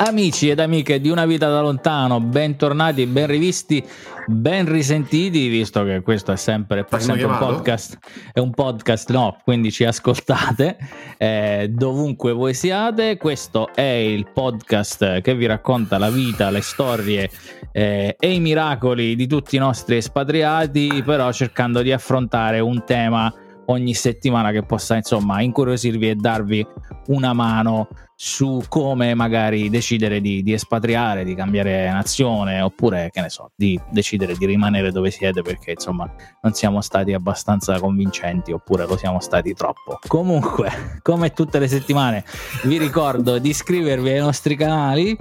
Amici ed amiche di Una vita da lontano, bentornati, ben rivisti, ben risentiti, visto che questo è sempre, è sempre un podcast, è un podcast, no, quindi ci ascoltate eh, dovunque voi siate. Questo è il podcast che vi racconta la vita, le storie eh, e i miracoli di tutti i nostri espatriati, però cercando di affrontare un tema ogni settimana che possa insomma incuriosirvi e darvi una mano su come magari decidere di, di, espatriare, di cambiare nazione oppure che ne so, di decidere di rimanere dove siete perché insomma non siamo stati abbastanza convincenti oppure lo siamo stati troppo. Comunque, come tutte le settimane, vi ricordo di iscrivervi ai nostri canali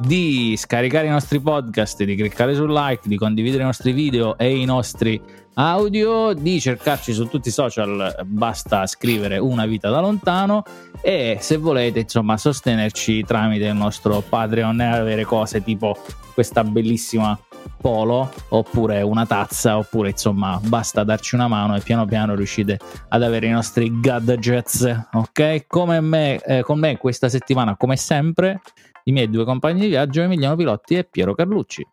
di scaricare i nostri podcast, di cliccare sul like, di condividere i nostri video e i nostri audio, di cercarci su tutti i social, basta scrivere una vita da lontano e se volete insomma sostenerci tramite il nostro Patreon e avere cose tipo questa bellissima polo oppure una tazza oppure insomma basta darci una mano e piano piano riuscite ad avere i nostri gadgets ok come me, eh, con me questa settimana come sempre i miei due compagni di viaggio Emiliano Pilotti e Piero Carlucci.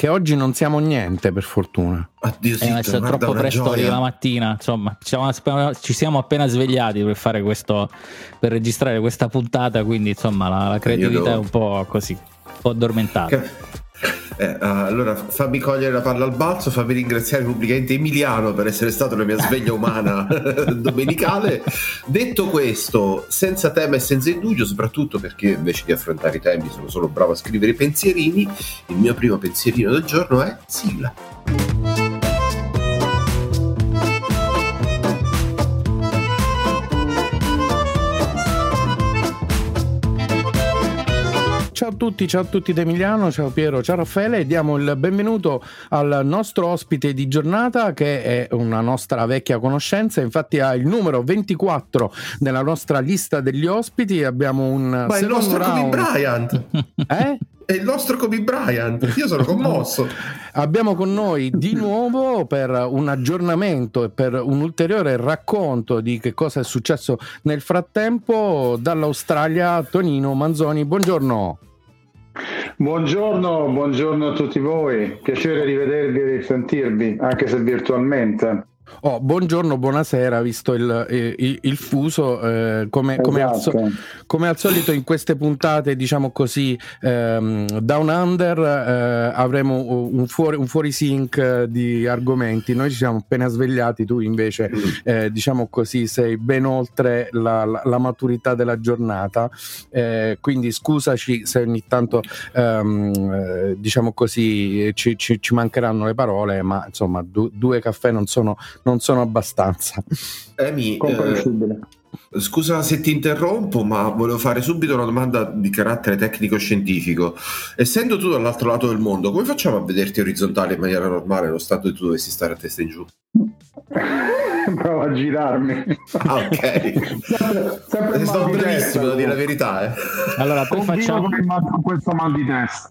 Che oggi non siamo niente, per fortuna. Addio, sì, è troppo presto la mattina. Insomma, ci siamo appena svegliati per fare questo, per registrare questa puntata. Quindi, insomma, la, la creatività devo... è un po' così, un po' addormentata. Che... Eh, allora fammi cogliere la palla al balzo, fammi ringraziare pubblicamente Emiliano per essere stato la mia sveglia umana domenicale. Detto questo, senza tema e senza indugio, soprattutto perché invece di affrontare i temi sono solo bravo a scrivere i pensierini, il mio primo pensierino del giorno è sigla. Ciao a tutti, ciao a tutti da Emiliano, ciao Piero, ciao Raffaele e diamo il benvenuto al nostro ospite di giornata che è una nostra vecchia conoscenza, infatti ha il numero 24 nella nostra lista degli ospiti, abbiamo un Ma è il nostro round. Kobe Bryant! eh? È il nostro Kobe Bryant, io sono commosso. Abbiamo con noi di nuovo per un aggiornamento e per un ulteriore racconto di che cosa è successo nel frattempo dall'Australia Tonino Manzoni. Buongiorno. Buongiorno, buongiorno a tutti voi, piacere rivedervi e risentirvi, anche se virtualmente. Oh, buongiorno, buonasera, visto il, il, il fuso, eh, come, esatto. come, al so, esatto. come, al solito in queste puntate, diciamo così, ehm, down under, eh, avremo un fuori, un fuori sync di argomenti. Noi ci siamo appena svegliati, tu invece, eh, diciamo così, sei ben oltre la, la, la maturità della giornata, eh, quindi scusaci se ogni tanto, ehm, eh, diciamo così, ci, ci, ci, mancheranno le parole, ma insomma, du, due caffè non sono non sono abbastanza. Emi, eh, scusa se ti interrompo, ma volevo fare subito una domanda di carattere tecnico-scientifico. Essendo tu dall'altro lato del mondo, come facciamo a vederti orizzontale in maniera normale nello stato che tu dovessi stare a testa in giù? Provo a girarmi. Ah, ok. sempre, sempre Sei bravissimo, da dire la verità. Eh. Allora, poi facciamo... questo mal di testa.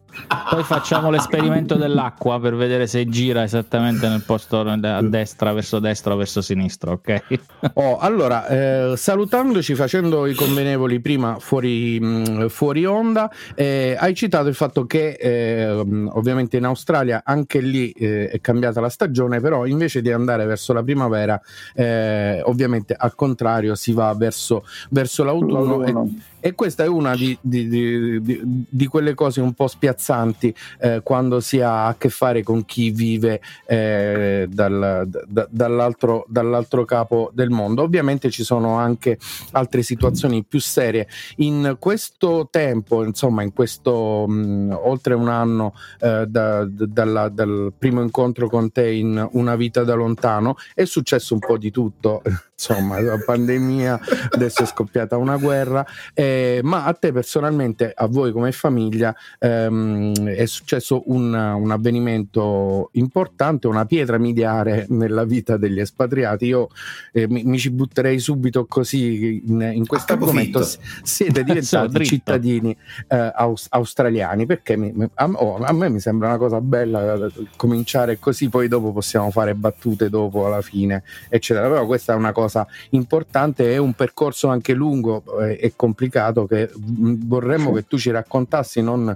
Poi facciamo l'esperimento dell'acqua per vedere se gira esattamente nel posto a destra, verso destra o verso sinistra, ok? Oh, allora, eh, salutandoci, facendo i convenevoli prima fuori, mh, fuori onda, eh, hai citato il fatto che eh, ovviamente in Australia anche lì eh, è cambiata la stagione, però invece di andare verso la primavera, eh, ovviamente al contrario si va verso, verso l'autunno. l'autunno. E, e questa è una di, di, di, di, quelle cose un po' spiazzanti eh, quando si ha a che fare con chi vive eh, dal, da, dall'altro, dall'altro, capo del mondo. Ovviamente ci sono anche altre situazioni più serie. In questo tempo, insomma, in questo mh, oltre un anno eh, da, da, dalla, dal primo incontro con te in Una vita da lontano, è successo un po' di tutto. Insomma, la pandemia, adesso è scoppiata una guerra. Eh, ma a te personalmente, a voi come famiglia, ehm, è successo un, un, avvenimento importante, una pietra miliare nella vita degli espatriati. Io eh, mi, mi, ci butterei subito così in, in questo argomento. Siete diventati cittadini eh, aus, australiani perché mi, a, oh, a, me mi sembra una cosa bella eh, cominciare così, poi dopo possiamo fare battute dopo alla fine, eccetera. Però questa è una cosa importante, è un percorso anche lungo eh, e complicato che mm, vorremmo che tu ci raccontassi non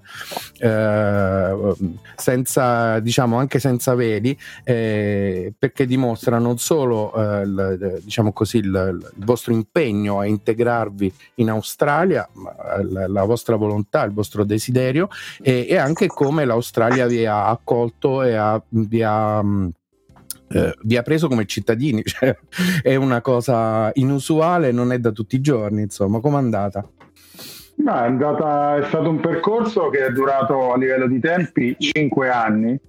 eh, senza diciamo anche senza veli eh, perché dimostra non solo eh, il, diciamo così il, il, vostro impegno a integrarvi in Australia la, la vostra volontà il vostro desiderio e, e, anche come l'Australia vi ha accolto e ha, vi ha eh, vi ha preso come cittadini, cioè, è una cosa inusuale, non è da tutti i giorni, insomma, com'è andata? No, è, andata, è stato un percorso che è durato a livello di tempi 5 anni.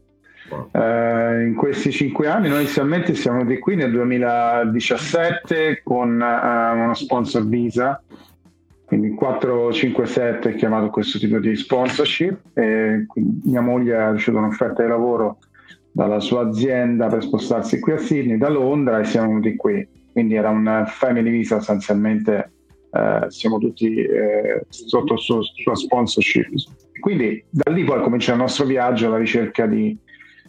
Eh, in questi 5 anni noi inizialmente siamo venuti qui nel 2017 con eh, uno sponsor Visa, quindi 457 è chiamato questo tipo di sponsorship mia moglie ha ricevuto un'offerta di lavoro dalla sua azienda per spostarsi qui a Sydney da Londra e siamo venuti qui. Quindi era un family visa sostanzialmente, eh, siamo tutti eh, sotto sua, sua sponsorship. Quindi da lì poi comincia il nostro viaggio alla ricerca di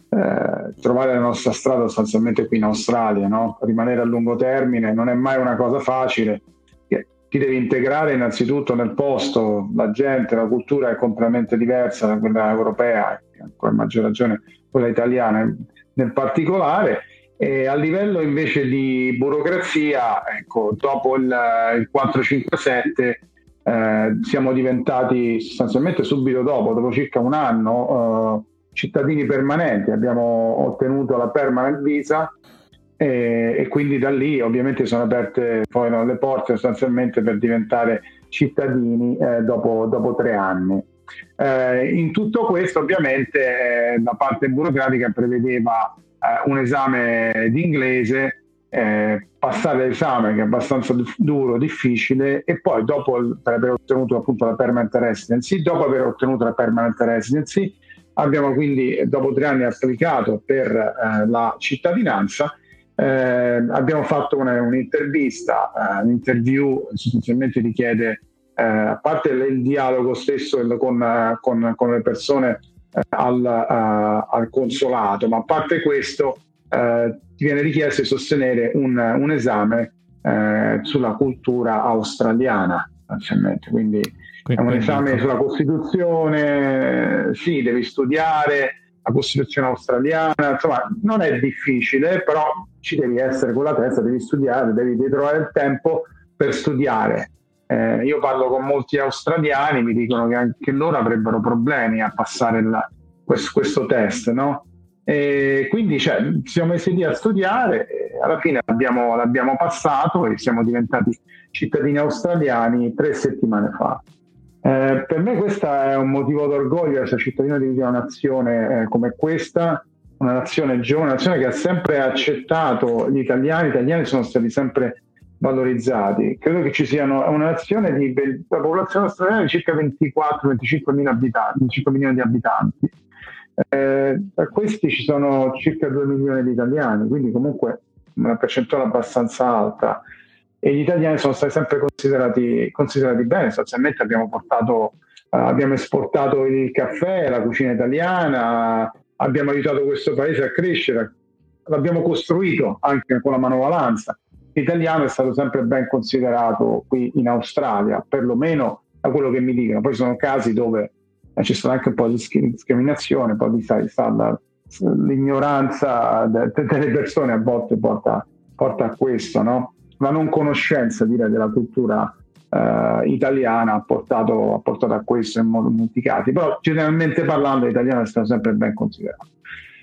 eh, trovare la nostra strada sostanzialmente qui in Australia, no? rimanere a lungo termine non è mai una cosa facile, ti devi integrare innanzitutto nel posto, la gente, la cultura è completamente diversa da quella europea, ancora maggior ragione quella italiana nel particolare. E a livello invece di burocrazia, ecco, dopo il, il 457 eh, siamo diventati sostanzialmente subito dopo, dopo circa un anno, eh, cittadini permanenti. Abbiamo ottenuto la permanent visa e, e, quindi da lì ovviamente sono aperte poi no, le porte sostanzialmente per diventare cittadini eh, dopo, dopo, tre anni. Eh, in tutto questo ovviamente eh, la parte burocratica prevedeva eh, un esame di inglese, eh, passare l'esame che è abbastanza duro, difficile e poi dopo per aver ottenuto appunto la permanent residency, dopo aver ottenuto la permanent residency abbiamo quindi dopo tre anni applicato per eh, la cittadinanza eh, abbiamo fatto una, un'intervista, uh, un'interview sostanzialmente richiede, uh, a parte il, dialogo stesso con, uh, con, con le persone al, al, consolato, ma a parte questo ti viene richiesto di sostenere un, un esame sulla cultura australiana, quindi, quindi è un esame sulla Costituzione, sì, devi studiare la Costituzione australiana, insomma non è difficile, però ci devi essere con la testa, devi studiare, devi, devi trovare il tempo per studiare. Eh, io parlo con molti australiani, mi dicono che anche loro avrebbero problemi a passare la, questo, questo, test, no? E quindi cioè, ci siamo messi lì a studiare, alla fine abbiamo, l'abbiamo passato e siamo diventati cittadini australiani tre settimane fa. Eh, per me questo è un motivo d'orgoglio essere cittadino di una nazione eh, come questa, una nazione giovane, una nazione che ha sempre accettato gli italiani, gli italiani sono stati sempre valorizzati. Credo che ci siano una nazione di la popolazione australiana di circa 24-25 mila abitanti, 25 milioni di abitanti. Eh, tra questi ci sono circa 2 milioni di italiani, quindi comunque una percentuale abbastanza alta e gli italiani sono stati sempre considerati, considerati bene, sostanzialmente abbiamo, portato, uh, abbiamo esportato il caffè, la cucina italiana, abbiamo aiutato questo paese a crescere, l'abbiamo costruito anche con la manovalanza. L'italiano è stato sempre ben considerato qui in Australia, perlomeno da quello che mi dicono. Poi sono casi dove eh, c'è stata anche un po' di discriminazione, poi sai, sta l'ignoranza delle persone a volte porta, porta a questo, no? La non conoscenza direi, della cultura eh, italiana ha portato, ha portato, a questo in modo dimenticati, però generalmente parlando l'italiano è stato sempre ben considerato.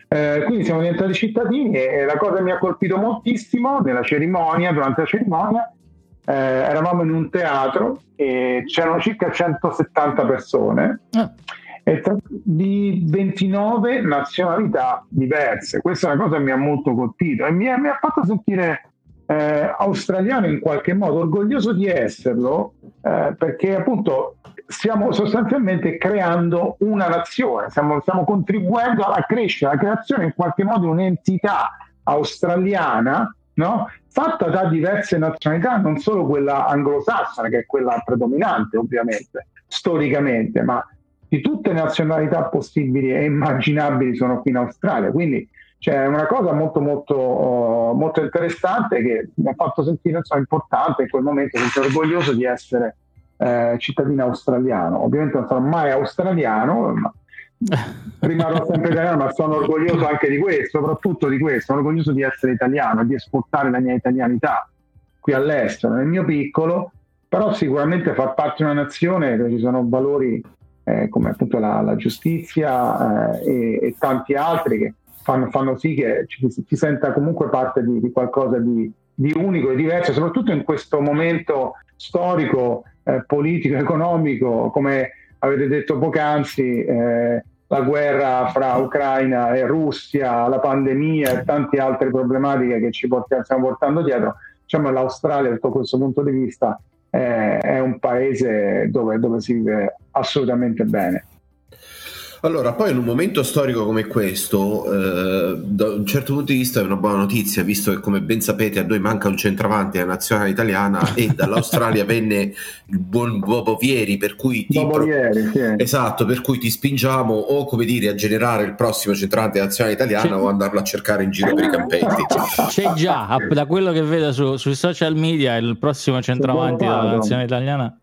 Eh, quindi siamo diventati cittadini e la cosa che mi ha colpito moltissimo nella cerimonia, durante la cerimonia, eh, eravamo in un teatro e c'erano circa 170 persone ah. di 29 nazionalità diverse. Questa è una cosa che mi ha molto colpito e mi ha fatto sentire eh, australiano in qualche modo, orgoglioso di esserlo, eh, perché appunto stiamo sostanzialmente creando una nazione, stiamo, stiamo contribuendo alla crescita, alla creazione in qualche modo di un'entità australiana no? fatta da diverse nazionalità, non solo quella anglosassone, che è quella predominante ovviamente, storicamente, ma di tutte le nazionalità possibili e immaginabili sono qui in Australia. Quindi c'è una cosa molto molto, uh, molto interessante che mi ha fatto sentire insomma, importante in quel momento, sono orgoglioso di essere eh, cittadino australiano. Ovviamente non sono mai australiano, ma rimarrò sempre italiano, ma sono orgoglioso anche di questo, soprattutto di questo, sono orgoglioso di essere italiano e di esportare la mia italianità qui all'estero, nel mio piccolo, però sicuramente far parte di una nazione dove ci sono valori eh, come appunto la, la giustizia eh, e, e, tanti altri che fanno, fanno sì che ci, ci, senta comunque parte di, di qualcosa di, di, unico e diverso, soprattutto in questo momento storico, eh, politico, economico, come avete detto poc'anzi, eh, la guerra fra Ucraina e Russia, la pandemia e tante altre problematiche che ci portiamo, stiamo portando dietro, diciamo l'Australia da questo punto di vista è, è un paese dove, dove si vive assolutamente bene. Allora, poi in un momento storico come questo, eh, da un certo punto di vista è una buona notizia, visto che come ben sapete a noi manca un centravanti alla nazionale italiana e dall'Australia venne il buon Bobo Vieri, per cui ti, pro... Vieri, sì. esatto, per cui ti spingiamo o come dire a generare il prossimo centravanti della nazionale italiana C'è... o andarlo a cercare in giro per i campetti. C'è già, da quello che vedo su, sui social media, il prossimo centravanti della nazionale italiana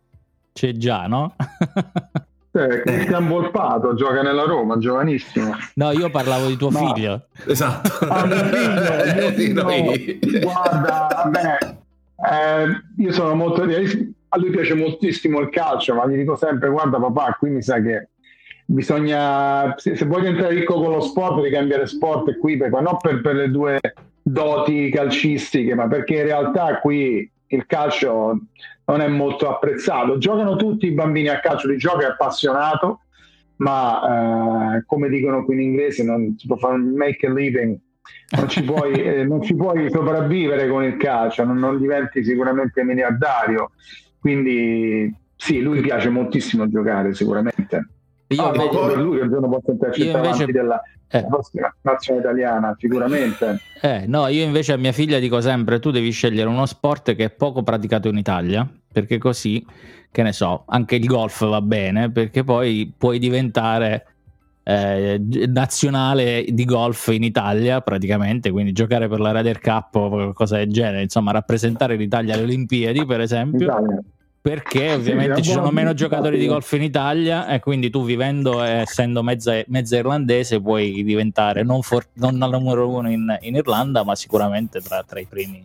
c'è già, no? Eh, Cristian Volpato gioca nella Roma, giovanissimo. No, io parlavo di tuo Ma... figlio. Esatto. Ah, mio figlio, mio figlio guarda, vabbè, eh, io sono molto... A lui piace moltissimo il calcio, ma gli dico sempre, guarda papà, qui mi sa che bisogna, se, se vuoi diventare ricco con lo sport, devi cambiare sport qui, per, non per, per le due doti calcistiche, ma perché in realtà qui il calcio non è molto apprezzato. Giocano tutti i bambini a calcio, li gioca è appassionato, ma eh, come dicono qui in inglese non si può fare un make a living, non ci puoi, eh, non ci puoi sopravvivere con il calcio, non, non diventi sicuramente miliardario. Quindi sì, lui piace moltissimo giocare sicuramente. Io ah, invece, lui il giorno possa entrarci invece... della, eh. nazione italiana, sicuramente. Eh, no, io invece a mia figlia dico sempre: tu devi scegliere uno sport che è poco praticato in Italia, perché così, che ne so, anche il golf va bene, perché poi puoi diventare eh, nazionale di golf in Italia praticamente, quindi giocare per la Ryder Cup o qualcosa del genere, insomma, rappresentare l'Italia alle Olimpiadi, per esempio. Italia perché ovviamente ci sono meno giocatori di golf in Italia e quindi tu vivendo e essendo mezza, mezza irlandese puoi diventare non, for, non al numero uno in, in, Irlanda ma sicuramente tra, tra, i primi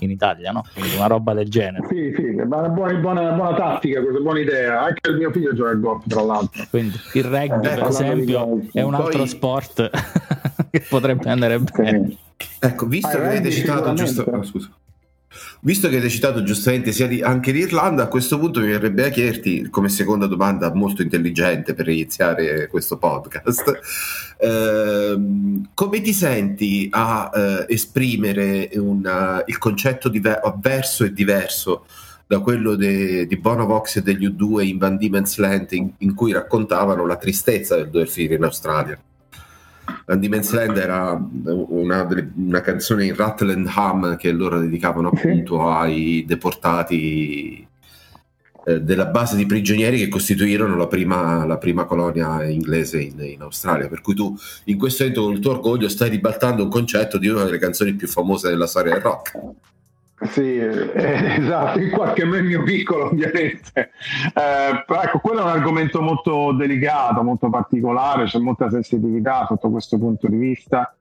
in Italia no? quindi una roba del genere. Sì sì una buona, buona, buona tattica questa buona idea. Anche il mio figlio gioca al golf tra l'altro. Quindi il rugby eh, per esempio è un altro Poi... sport che potrebbe andare bene. Ecco visto ah, che avete citato giusto? oh, scusa Visto che hai citato giustamente sia di, anche l'Irlanda, a questo punto mi verrebbe a chiederti, come seconda domanda molto intelligente per iniziare questo podcast, eh, come ti senti a eh, esprimere una, il concetto diver- avverso e diverso da quello de, di Bonovox e degli U2 in Van Diemen's Land in, in cui raccontavano la tristezza del dover finire in Australia? Van Diemen's Land era una, una, canzone in Rutland Hum che loro dedicavano appunto ai deportati eh, della base di prigionieri che costituirono la prima, la prima colonia inglese in, in, Australia. Per cui tu in questo momento con il tuo orgoglio stai ribaltando un concetto di una delle canzoni più famose della storia del rock. Sì, eh, esatto, in qualche mio piccolo ovviamente. Eh, ecco, quello è un argomento molto delicato, molto particolare, c'è molta sensibilità sotto questo punto di vista.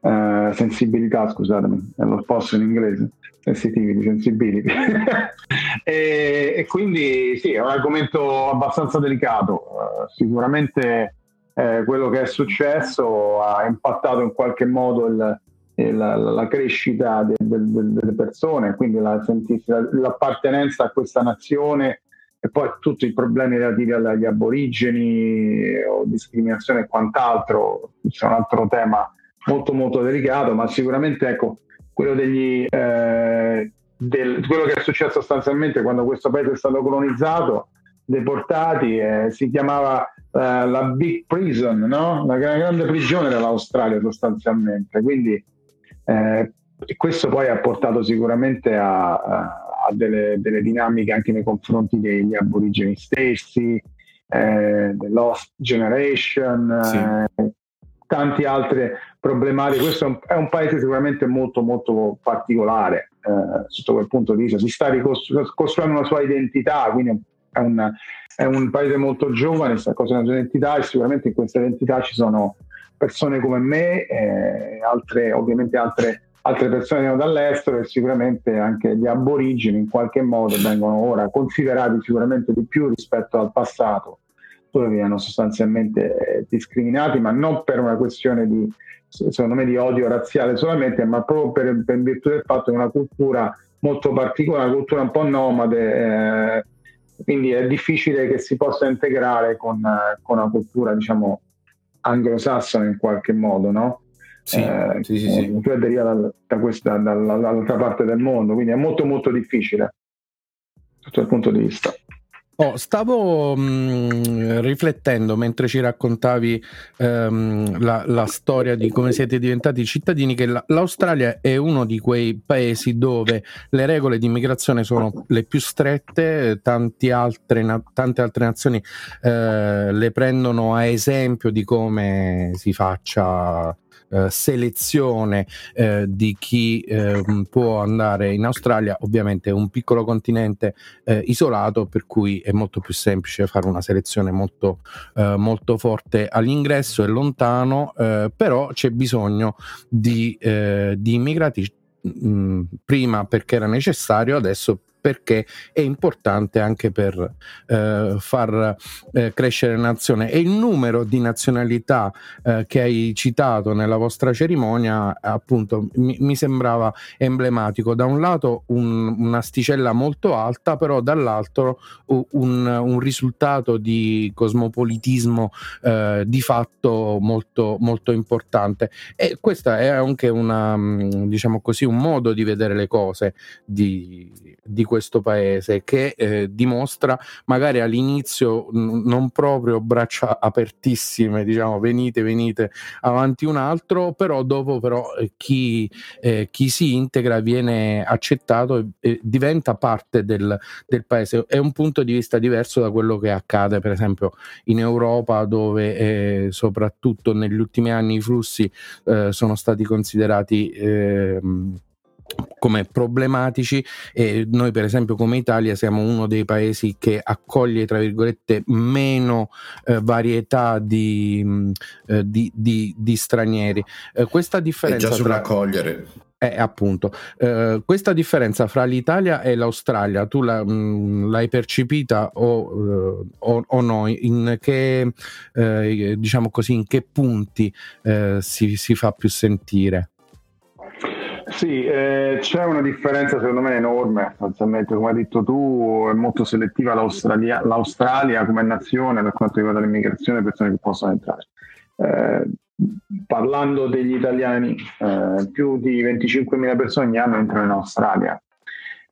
Eh, sensibilità, scusatemi, lo posso in inglese, sensitivity, sensibility. e, e, quindi sì, è un argomento abbastanza delicato. Eh, sicuramente eh, quello che è successo ha impattato in qualche modo il la, la, crescita de, de, de, delle persone, quindi la, l'appartenenza a questa nazione e poi tutti i problemi relativi agli aborigeni o discriminazione e quant'altro, c'è un altro tema molto molto delicato, ma sicuramente ecco, quello, degli, eh, del, quello che è successo sostanzialmente quando questo paese è stato colonizzato deportati, eh, si chiamava eh, la Big Prison, no? la grande prigione dell'Australia sostanzialmente. Quindi eh, questo poi ha portato sicuramente a, a delle, delle, dinamiche anche nei confronti degli aborigeni stessi, eh, the Lost Generation, sì. eh, tante altre problematiche. Questo è un, è un, paese sicuramente molto molto particolare eh, sotto quel punto di vista. Si sta ricostruendo una sua identità, quindi è un, è un paese molto giovane, sta costruendo una sua identità e sicuramente in questa identità ci sono persone come me, eh, altre, ovviamente altre altre persone vengono dall'estero e sicuramente anche gli aborigeni in qualche modo vengono ora considerati sicuramente di più rispetto al passato, dove vengono sostanzialmente eh, discriminati, ma non per una questione di, secondo me, di odio razziale solamente, ma proprio per, per virtù del fatto che è una cultura molto particolare, una cultura un po' nomade, eh, quindi è difficile che si possa integrare con, eh, con una cultura, diciamo, anglosassone in qualche modo, no? Sì, eh, sì, sì, sì. Cioè deriva da, da questa, dall'altra parte del mondo, quindi è molto molto difficile sotto il punto di vista. Oh, stavo mh, mm, riflettendo mentre ci raccontavi um, la, la, storia di come siete diventati cittadini che la, l'Australia è uno di quei paesi dove le regole di immigrazione sono le più strette, altre, na- tante altre nazioni eh, le prendono a esempio di come si faccia eh, selezione eh, di chi eh, può andare in Australia, ovviamente è un piccolo continente eh, isolato per cui è molto più semplice fare una selezione molto, eh, molto forte all'ingresso, è lontano, però c'è bisogno di, di immigrati mh, prima perché era necessario, adesso perché è importante anche per eh, far eh, crescere nazione. E il numero di nazionalità eh, che hai citato nella vostra cerimonia appunto mi, mi sembrava emblematico. Da un lato un, un'asticella molto alta però dall'altro un, un risultato di cosmopolitismo eh, di fatto molto, molto importante. E questo è anche una diciamo così un modo di vedere le cose di, di questo paese che eh, dimostra magari all'inizio n- non proprio braccia apertissime, diciamo venite, venite avanti un altro, però dopo però eh, chi, eh, chi, si integra viene accettato e, e diventa parte del, del, paese. È un punto di vista diverso da quello che accade per esempio in Europa dove eh, soprattutto negli ultimi anni i flussi eh, sono stati considerati ehm, come problematici e noi per esempio come Italia siamo uno dei paesi che accoglie tra virgolette meno eh, varietà di, mh, eh, di, di, di, stranieri. Eh, questa differenza è già sull'accogliere. È eh, appunto. Eh, questa differenza fra l'Italia e l'Australia tu la, mh, l'hai percepita o, uh, o, o, no? In che eh, diciamo così in che punti si, si fa più sentire sì, eh, c'è una differenza secondo me enorme, sostanzialmente come hai detto tu è molto selettiva l'Australia, l'Australia come nazione per quanto riguarda l'immigrazione e le persone che possono entrare. Eh, parlando degli italiani, eh, più di 25.000 persone ogni anno entrano in Australia,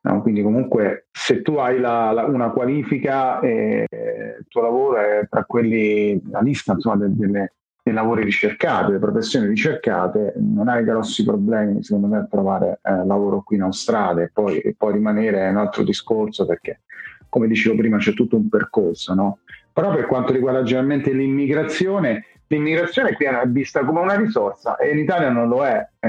no? quindi comunque se tu hai la, la, una qualifica e il tuo lavoro è tra quelli, la lista insomma, delle dei lavori ricercati, le professioni ricercate, non hai grossi problemi secondo me a trovare eh, lavoro qui in Australia e poi, e poi, rimanere è un altro discorso perché come dicevo prima c'è tutto un percorso, no? Però per quanto riguarda generalmente l'immigrazione, l'immigrazione qui è vista come una risorsa e in Italia non lo è, eh,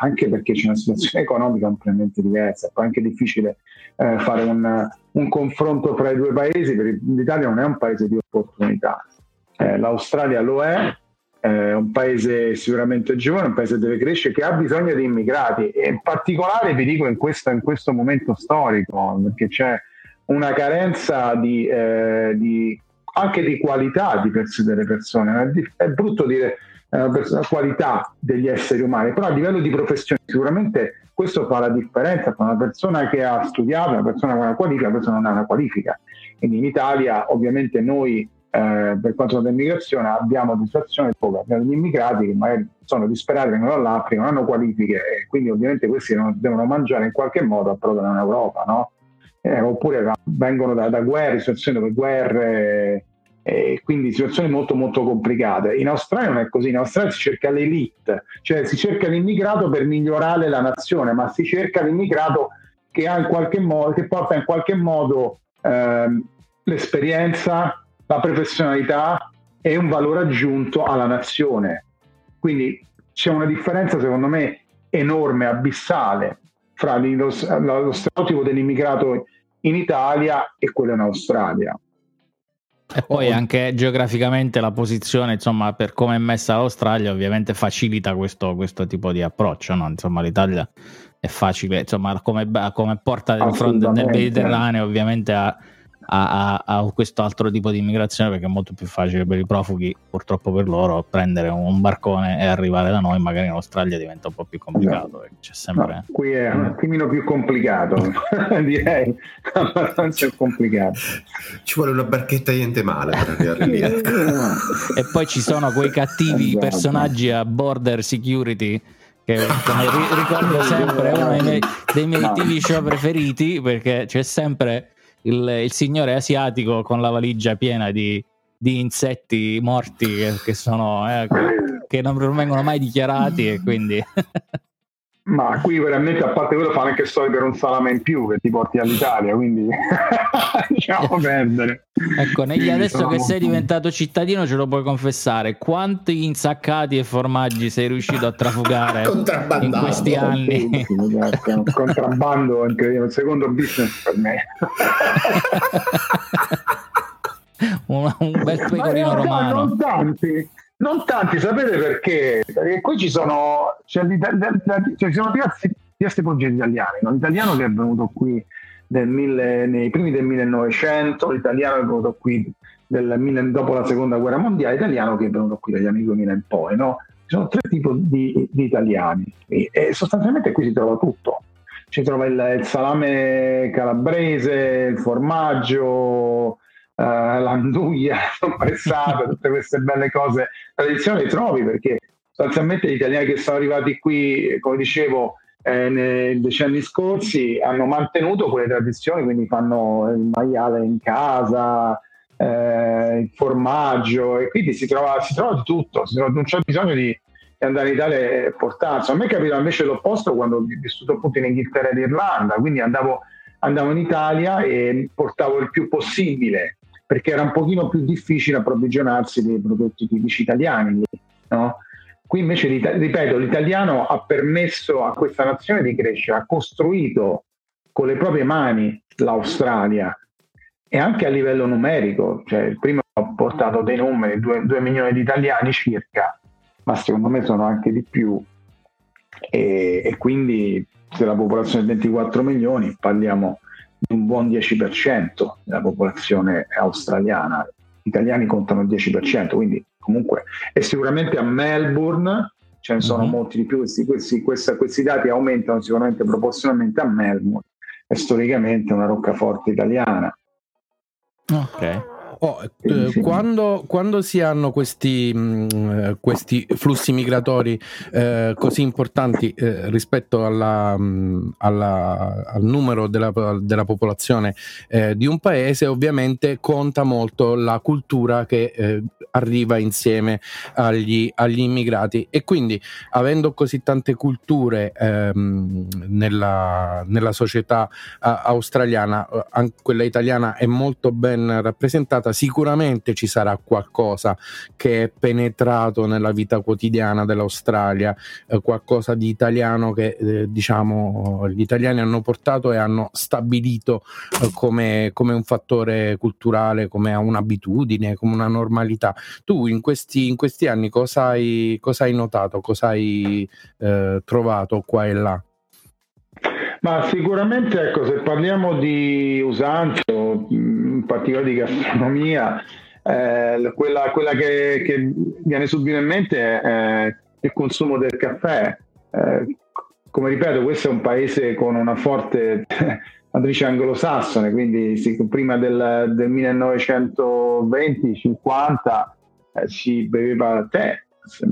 anche perché c'è una situazione economica completamente diversa, è poi anche difficile eh, fare un, un confronto tra i due paesi, perché l'Italia non è un paese di opportunità, eh, L'Australia lo è, è un paese sicuramente giovane, un paese che deve crescere, che ha bisogno di immigrati e in particolare vi dico in questo, in questo momento storico, perché c'è una carenza di, eh, di, anche di qualità di pers- delle persone. È, brutto dire eh, la qualità degli esseri umani, però a livello di professione sicuramente questo fa la differenza tra una persona che ha studiato, una persona con una qualifica, una persona che non ha una qualifica. Quindi in Italia ovviamente noi eh, per quanto riguarda l'immigrazione abbiamo situazioni dove abbiamo degli immigrati che magari sono disperati, vengono dall'Africa, non hanno qualifiche e quindi ovviamente questi devono, mangiare in qualche modo a proprio in Europa, no? eh, oppure vengono da, da guerre, situazioni dove guerre, eh, quindi situazioni molto molto complicate. In Australia non è così, in Australia si cerca l'elite, cioè si cerca l'immigrato per migliorare la nazione, ma si cerca l'immigrato che, ha in qualche modo, che porta in qualche modo eh, l'esperienza, la professionalità e un valore aggiunto alla nazione. Quindi c'è una differenza secondo me enorme, abissale fra lo, lo stereotipo dell'immigrato in Italia e quello in Australia. E poi anche geograficamente la posizione, insomma, per come è messa l'Australia, ovviamente facilita questo, questo tipo di approccio. No? Insomma, l'Italia è facile, insomma, come, come porta del fronte del Mediterraneo, ovviamente ha a, a, a questo altro tipo di immigrazione perché è molto più facile per i profughi, purtroppo per loro, prendere un barcone e arrivare da noi, magari in Australia diventa un po' più complicato. Esatto. C'è sempre... No, qui è un attimino più complicato, direi, abbastanza complicato. Ci vuole una barchetta niente male per arrivare lì. Ecco. e poi ci sono quei cattivi esatto. personaggi a border security che ricordo sempre uno dei miei, dei miei TV show preferiti perché c'è sempre il, il signore asiatico con la valigia piena di, di insetti morti che, che sono eh, che non vengono mai dichiarati e quindi Ma qui veramente, a parte quello, fanno anche storie per un salame in più che ti porti all'Italia, quindi lasciamo perdere. Ecco, negli, adesso che sei diventato cittadino ce lo puoi confessare, quanti insaccati e formaggi sei riuscito a trafugare in questi anni? Contrabbando è un secondo business per me. un, un bel pecorino romano. Non tanti non tanti, sapete perché? Perché qui ci sono, cioè, cioè, ci sono diversi, diversi progetti italiani. No? L'italiano che è venuto qui mille, nei primi del 1900, l'italiano che è venuto qui del, dopo la seconda guerra mondiale, l'italiano che è venuto qui dagli anni 2000 in poi. No? Ci sono tre tipi di, di italiani e, e, sostanzialmente qui si trova tutto. Ci trova il, il salame calabrese, il formaggio, uh, l'anduia compressata, tutte queste belle cose tradizionali trovi perché sostanzialmente gli italiani che sono arrivati qui, come dicevo, eh, nei decenni scorsi hanno mantenuto quelle tradizioni, quindi fanno il maiale in casa, eh, il formaggio e quindi si trova, si trova di tutto, trova, non c'è bisogno di, andare in Italia e portarsi. A me capita invece l'opposto quando ho vissuto appunto in Inghilterra ed Irlanda, quindi andavo, andavo in Italia e portavo il più possibile perché era un pochino più difficile approvvigionarsi dei prodotti tipici italiani. No? Qui invece, ripeto, l'italiano ha permesso a questa nazione di crescere, ha costruito con le proprie mani l'Australia e anche a livello numerico, cioè il primo ho portato dei numeri, 2 milioni di italiani circa, ma secondo me sono anche di più e, e quindi se la popolazione è 24 milioni parliamo un buon 10% della popolazione australiana. Gli italiani contano il 10%, quindi comunque e sicuramente a Melbourne ce ne sono mm-hmm. molti di più, questi, questi, questi, questi dati aumentano sicuramente proporzionalmente a Melbourne, è storicamente una roccaforte italiana. Ok. Oh, eh, quando, quando, si hanno questi, mh, mm, questi flussi migratori eh, così importanti eh, rispetto alla, mh, mm, alla, al numero della, della popolazione eh, di un paese, ovviamente conta molto la cultura che eh, arriva insieme agli, agli, immigrati. E quindi avendo così tante culture ehm, nella, nella, società australiana, quella italiana è molto ben rappresentata puntata sicuramente ci sarà qualcosa che è penetrato nella vita quotidiana dell'Australia, eh, qualcosa di italiano che eh, diciamo gli italiani hanno portato e hanno stabilito eh, come, come, un fattore culturale, come un'abitudine, come una normalità. Tu in questi, in questi anni cosa hai, cosa hai notato, cosa hai eh, trovato qua e là? Ma sicuramente, ecco, se parliamo di usanze, in particolare di gastronomia, eh, quella, quella che, che, viene subito in mente è il consumo del caffè. Eh, come ripeto, questo è un paese con una forte matrice anglosassone, quindi sì, prima del, del 1920-50 eh, si beveva tè,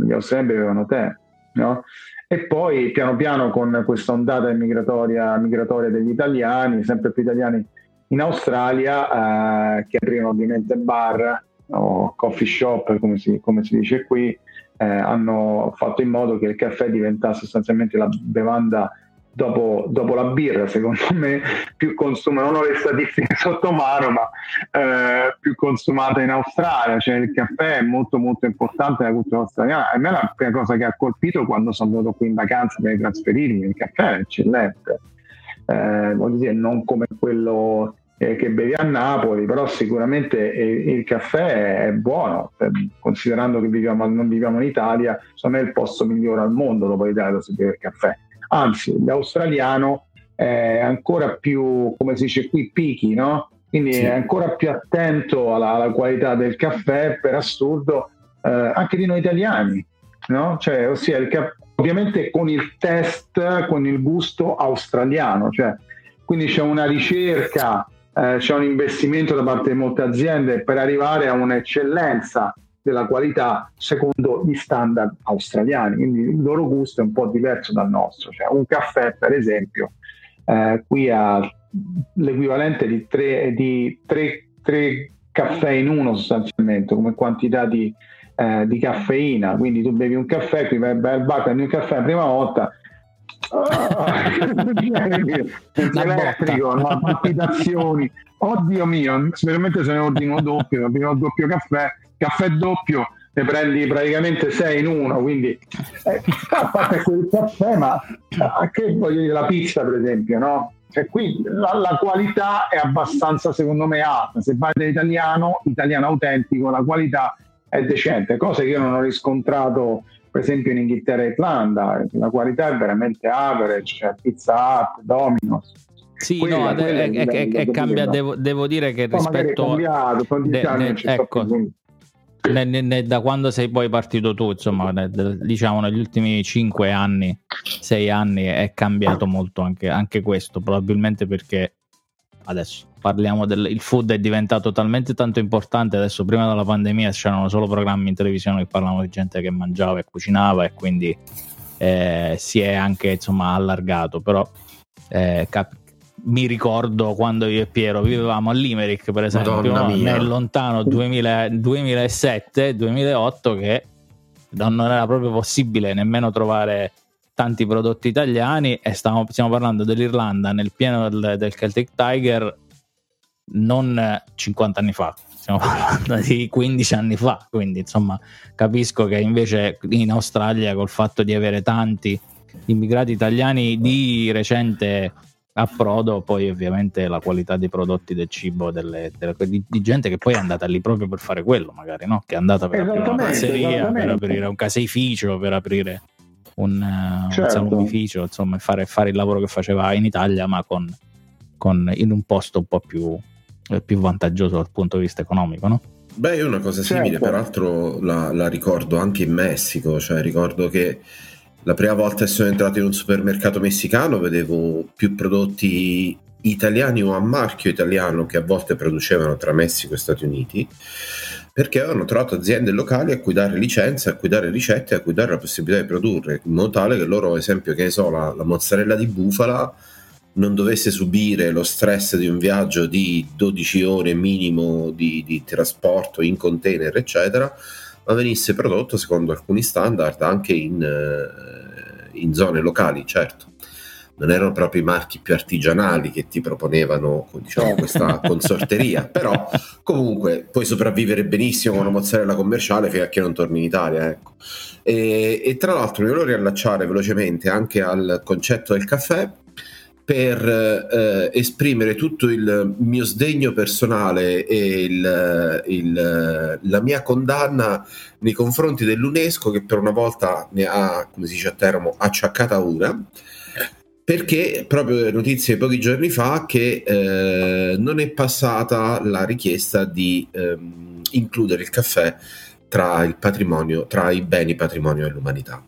gli australiani bevevano tè, no? e poi piano piano con questa ondata migratoria, migratoria degli italiani, sempre più italiani in Australia eh, che aprono ovviamente bar o coffee shop come si, come si dice qui eh, hanno fatto in modo che il caffè diventasse sostanzialmente la bevanda dopo, dopo, la birra, secondo me, più consumata, non ho le statistiche sotto mano, ma eh, più consumata in Australia. Cioè il caffè è molto molto importante nella cultura australiana. A me la prima cosa che ha colpito quando sono venuto qui in vacanza per trasferirmi, il caffè è eccellente. Eh, voglio dire, non come quello eh, che bevi a Napoli, però sicuramente il, il caffè è buono, eh, considerando che viviamo, non viviamo in Italia, secondo me è il posto migliore al mondo dopo l'Italia dove si beve il caffè anzi l'australiano è ancora più, come si dice qui, picky, no? Quindi sì. è ancora più attento alla, alla, qualità del caffè, per assurdo, eh, anche di noi italiani, no? Cioè, ossia, il caffè, ovviamente con il test, con il gusto australiano, cioè, quindi c'è una ricerca, eh, c'è un investimento da parte di molte aziende per arrivare a un'eccellenza della qualità secondo gli standard australiani, quindi il loro gusto è un po' diverso dal nostro. Cioè, un caffè, per esempio, eh, qui ha l'equivalente di tre, di tre, tre caffè in uno sostanzialmente come quantità di, eh, di, caffeina quindi tu bevi un caffè qui vai al bar prendi un caffè la prima volta oh, elettrico no? palpitazioni oddio mio specialmente se ne ordino doppio prima doppio caffè caffè doppio ne prendi praticamente 6 in uno, quindi eh, a parte quel caffè, ma anche voglio dire la pizza per esempio, no? Cioè, qui la, la, qualità è abbastanza secondo me alta, se vai dall'italiano, italiano autentico, la qualità è decente, cose che io non ho riscontrato per esempio in Inghilterra e Irlanda, la qualità è veramente average, cioè Pizza Hut, Domino's, sì, quella, no, quella è, è, è, è cambia, devo, devo, dire che rispetto a... Cambiato, de, ecco, ne, ne, ne, da quando sei poi partito tu, insomma, diciamo negli ultimi 5 anni, 6 anni è cambiato molto anche, anche questo, probabilmente perché adesso parliamo del il food è diventato talmente tanto importante adesso prima della pandemia c'erano solo programmi in televisione che parlavano di gente che mangiava e cucinava e quindi eh, si è anche insomma allargato però eh, cap- mi ricordo quando io e Piero vivevamo a Limerick, per esempio, nel lontano 2007-2008, che non era proprio possibile nemmeno trovare tanti prodotti italiani e stiamo, stiamo parlando dell'Irlanda nel pieno del, del, Celtic Tiger non 50 anni fa, stiamo parlando di 15 anni fa, quindi insomma capisco che invece in Australia col fatto di avere tanti immigrati italiani di recente approdo poi ovviamente la qualità dei prodotti del cibo delle, delle, di, di, gente che poi è andata lì proprio per fare quello magari no? che è andata per aprire una pizzeria per aprire un caseificio per aprire un, uh, certo. un salumificio insomma fare, fare, il lavoro che faceva in Italia ma con, con in un posto un po' più, eh, più, vantaggioso dal punto di vista economico no? Beh io una cosa simile certo. peraltro la, la ricordo anche in Messico cioè ricordo che la prima volta che sono entrato in un supermercato messicano vedevo più prodotti italiani o a marchio italiano che a volte producevano tra Messico e Stati Uniti perché avevano trovato aziende locali a cui dare licenze, a cui dare ricette, a cui dare la possibilità di produrre, in modo tale che loro, ad esempio, che ne so, la, la mozzarella di bufala non dovesse subire lo stress di un viaggio di 12 ore minimo di, di trasporto in container, eccetera, ma venisse prodotto secondo alcuni standard anche in, eh, in zone locali, certo. Non erano proprio i marchi più artigianali che ti proponevano diciamo, questa consorteria, però comunque puoi sopravvivere benissimo con una mozzarella commerciale fino a che non torni in Italia. Ecco. E, e tra l'altro mi volevo riallacciare velocemente anche al concetto del caffè, per eh, esprimere tutto il mio sdegno personale e il, il, la mia condanna nei confronti dell'UNESCO che per una volta ne ha, come si dice a Teramo, acciaccata una perché proprio notizie di pochi giorni fa che eh, non è passata la richiesta di ehm, includere il caffè tra il patrimonio, tra i beni patrimonio dell'umanità.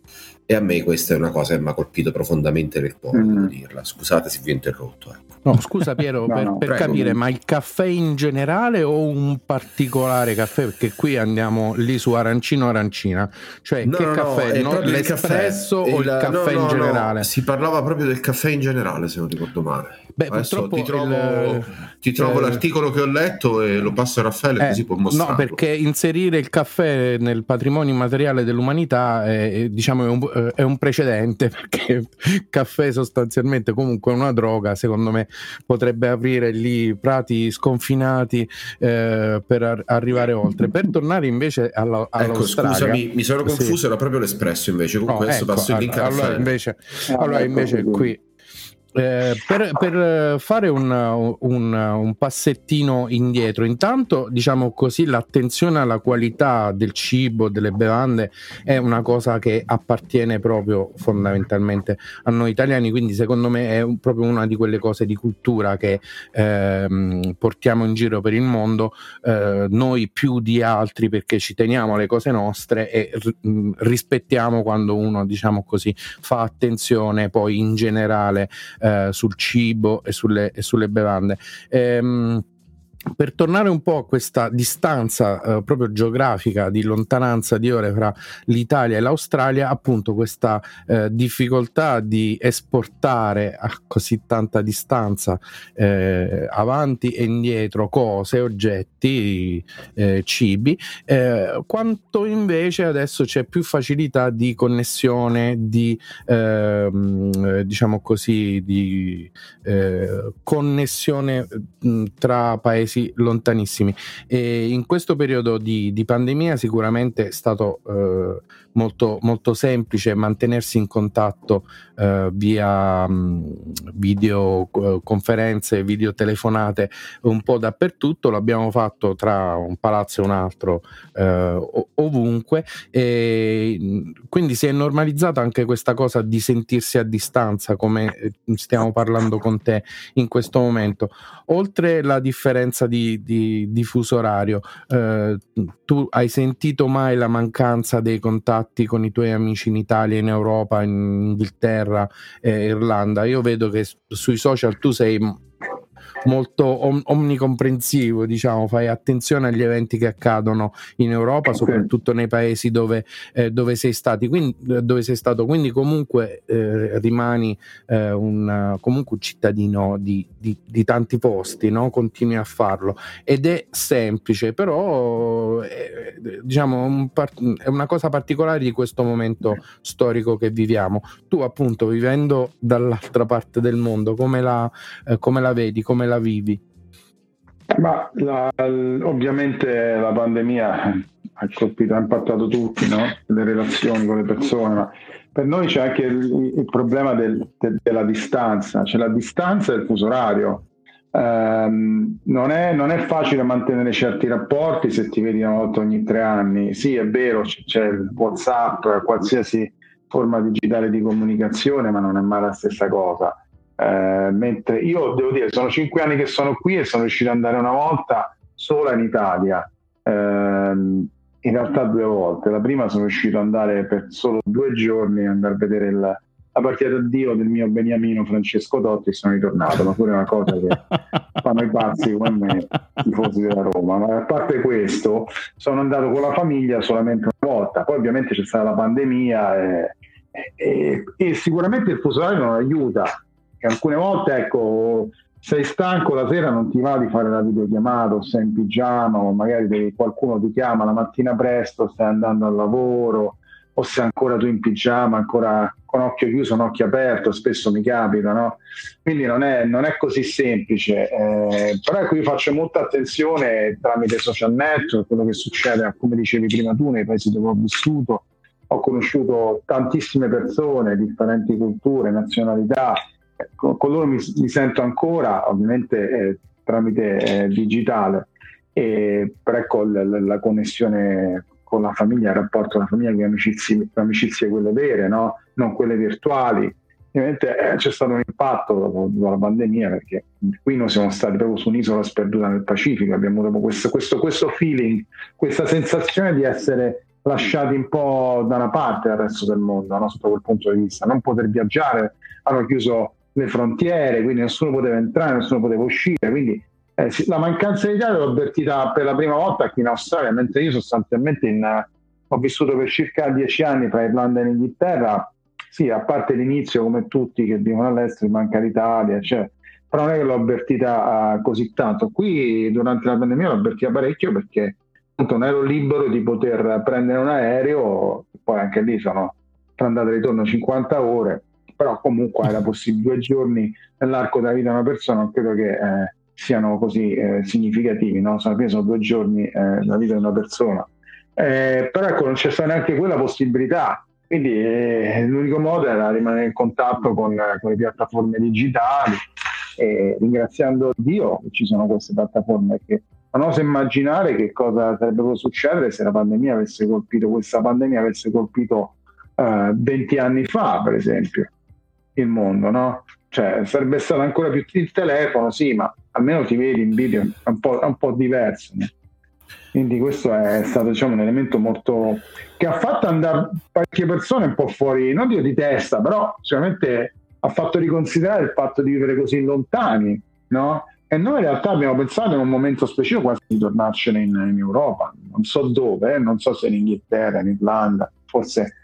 E a me questa è una cosa che mi ha colpito profondamente nel cuore, mm. devo dirla. Scusate se vi ho interrotto. Ecco. No, scusa Piero, no, per, no, per capire, ma il caffè in generale o un particolare caffè? Perché qui andiamo lì su arancino arancina. Cioè, no, che caffè? No, l'espresso caffè, o il, il caffè in generale? Si parlava proprio del caffè in generale, se non ricordo male. Beh, Adesso ti trovo, il, ti trovo eh, l'articolo che ho letto e lo passo a Raffaele eh, così può mostrarlo. No, perché inserire il caffè nel patrimonio immateriale dell'umanità è, diciamo, è, un, è un precedente perché il caffè sostanzialmente comunque è una droga, secondo me potrebbe aprire lì prati sconfinati eh, per ar- arrivare oltre. Per tornare invece alla, ecco, scusami, mi sono confuso, sì. era proprio l'espresso invece. Con no, questo ecco, passo il link allora, invece, allora invece qui eh, per, per, fare un, un, un, passettino indietro, intanto diciamo così l'attenzione alla qualità del cibo, delle bevande è una cosa che appartiene proprio fondamentalmente a noi italiani, quindi secondo me è un, proprio una di quelle cose di cultura che eh, portiamo in giro per il mondo, eh, noi più di altri perché ci teniamo alle cose nostre e r- rispettiamo quando uno diciamo così fa attenzione poi in generale eh, sul cibo e sulle, e sulle bevande. Ehm, per tornare un po' a questa distanza eh, proprio geografica di lontananza di ore fra l'Italia e l'Australia, appunto questa eh, difficoltà di esportare a così tanta distanza eh, avanti e indietro cose, oggetti, eh, cibi, eh, quanto invece adesso c'è più facilità di connessione, di ehm, diciamo così, di eh, connessione mh, tra paesi paesi lontanissimi. E in questo periodo di, di pandemia sicuramente è stato eh, molto, molto semplice mantenersi in contatto eh, via mh, videoconferenze, videotelefonate un po' dappertutto, l'abbiamo fatto tra un palazzo e un altro eh, ovunque e quindi si è normalizzata anche questa cosa di sentirsi a distanza come eh, stiamo parlando con te in questo momento. Oltre la differenza di, di, di fuso orario, eh, tu hai sentito mai la mancanza dei contatti con i tuoi amici in Italia, in Europa, in Inghilterra, eh, Irlanda? Io vedo che sui social tu sei molto om- omnicomprensivo, diciamo, fai attenzione agli eventi che accadono in Europa, soprattutto nei paesi dove, eh, dove, sei, stati, quindi, dove sei stato, quindi comunque eh, rimani eh, un, comunque un cittadino di, di, di tanti posti, no? continui a farlo. Ed è semplice, però eh, diciamo un part- è una cosa particolare di questo momento storico che viviamo. Tu appunto vivendo dall'altra parte del mondo, come la, eh, come la vedi, come la vivi? Ma la, ovviamente la pandemia ha colpito, ha impattato tutti, no? le relazioni con le persone, ma per noi c'è anche il, il problema del, de, della distanza, c'è la distanza del fuso orario. Um, non, è, non, è, facile mantenere certi rapporti se ti vedi una volta ogni tre anni. Sì, è vero, c'è, c'è il WhatsApp, qualsiasi forma digitale di comunicazione, ma non è mai la stessa cosa. Eh, mentre io devo dire, sono cinque anni che sono qui e sono riuscito ad andare una volta sola in Italia. Eh, in realtà due volte. La prima sono riuscito ad andare per solo due giorni ad andare a vedere il, la partita d'addio del mio beniamino Francesco Totti e sono ritornato, ma pure una cosa che fanno i pazzi come me, i tifosi della Roma. Ma a parte questo, sono andato con la famiglia solamente una volta. Poi ovviamente c'è stata la pandemia e, e, e sicuramente il fuso orario non aiuta che alcune volte ecco sei stanco la sera non ti va di fare la videochiamata o sei in pigiama o magari qualcuno ti chiama la mattina presto stai andando al lavoro o sei ancora tu in pigiama ancora con occhio chiuso un occhio aperto spesso mi capita no? quindi non è, non è così semplice eh, però ecco io faccio molta attenzione tramite social network quello che succede come dicevi prima tu nei paesi dove ho vissuto ho conosciuto tantissime persone differenti culture nazionalità con, con loro mi, mi, sento ancora, ovviamente eh, tramite eh, digitale, e, però ecco la, la, connessione con la famiglia, il rapporto con la famiglia, le amicizie, amicizie quelle vere, no? non quelle virtuali. Ovviamente eh, c'è stato un impatto dopo, dopo, la pandemia perché qui noi siamo stati proprio su un'isola sperduta nel Pacifico, abbiamo avuto questo, questo, questo feeling, questa sensazione di essere lasciati un po' da una parte dal resto del mondo, no? sotto quel punto di vista, non poter viaggiare, hanno chiuso le frontiere, quindi nessuno poteva entrare, nessuno poteva uscire, quindi eh, la mancanza di Italia l'ho avvertita per la prima volta qui in Australia, mentre io sostanzialmente in, ho vissuto per circa dieci anni tra Irlanda e Inghilterra, sì, a parte l'inizio come tutti che vivono all'estero, manca l'Italia, cioè, però non è che l'ho avvertita uh, così tanto. Qui durante la pandemia l'ho avvertita parecchio perché non ero libero di poter prendere un aereo, poi anche lì sono andata e ritorno 50 ore, però comunque era possibile due giorni nell'arco della vita di una persona, non credo che eh, siano così eh, significativi, no? sono, sono due giorni eh, nella vita di una persona. Eh, però ecco, non c'è stata neanche quella possibilità, quindi eh, l'unico modo era rimanere in contatto con, con le piattaforme digitali e ringraziando Dio che ci sono queste piattaforme che non oso immaginare che cosa sarebbe potuto succedere se la pandemia avesse colpito, questa pandemia avesse colpito uh, 20 anni fa, per esempio, il mondo, no? Cioè, sarebbe stato ancora più il telefono, sì, ma almeno ti vedi in video, è un po', è un po diverso. No? Quindi questo è stato diciamo, un elemento molto che ha fatto andare parecchie persone un po' fuori, non dico di testa, però sicuramente ha fatto riconsiderare il fatto di vivere così lontani, no? E noi in realtà abbiamo pensato in un momento specifico quasi di tornarcene in, in Europa, non so dove, eh? non so se in Inghilterra, in Irlanda, forse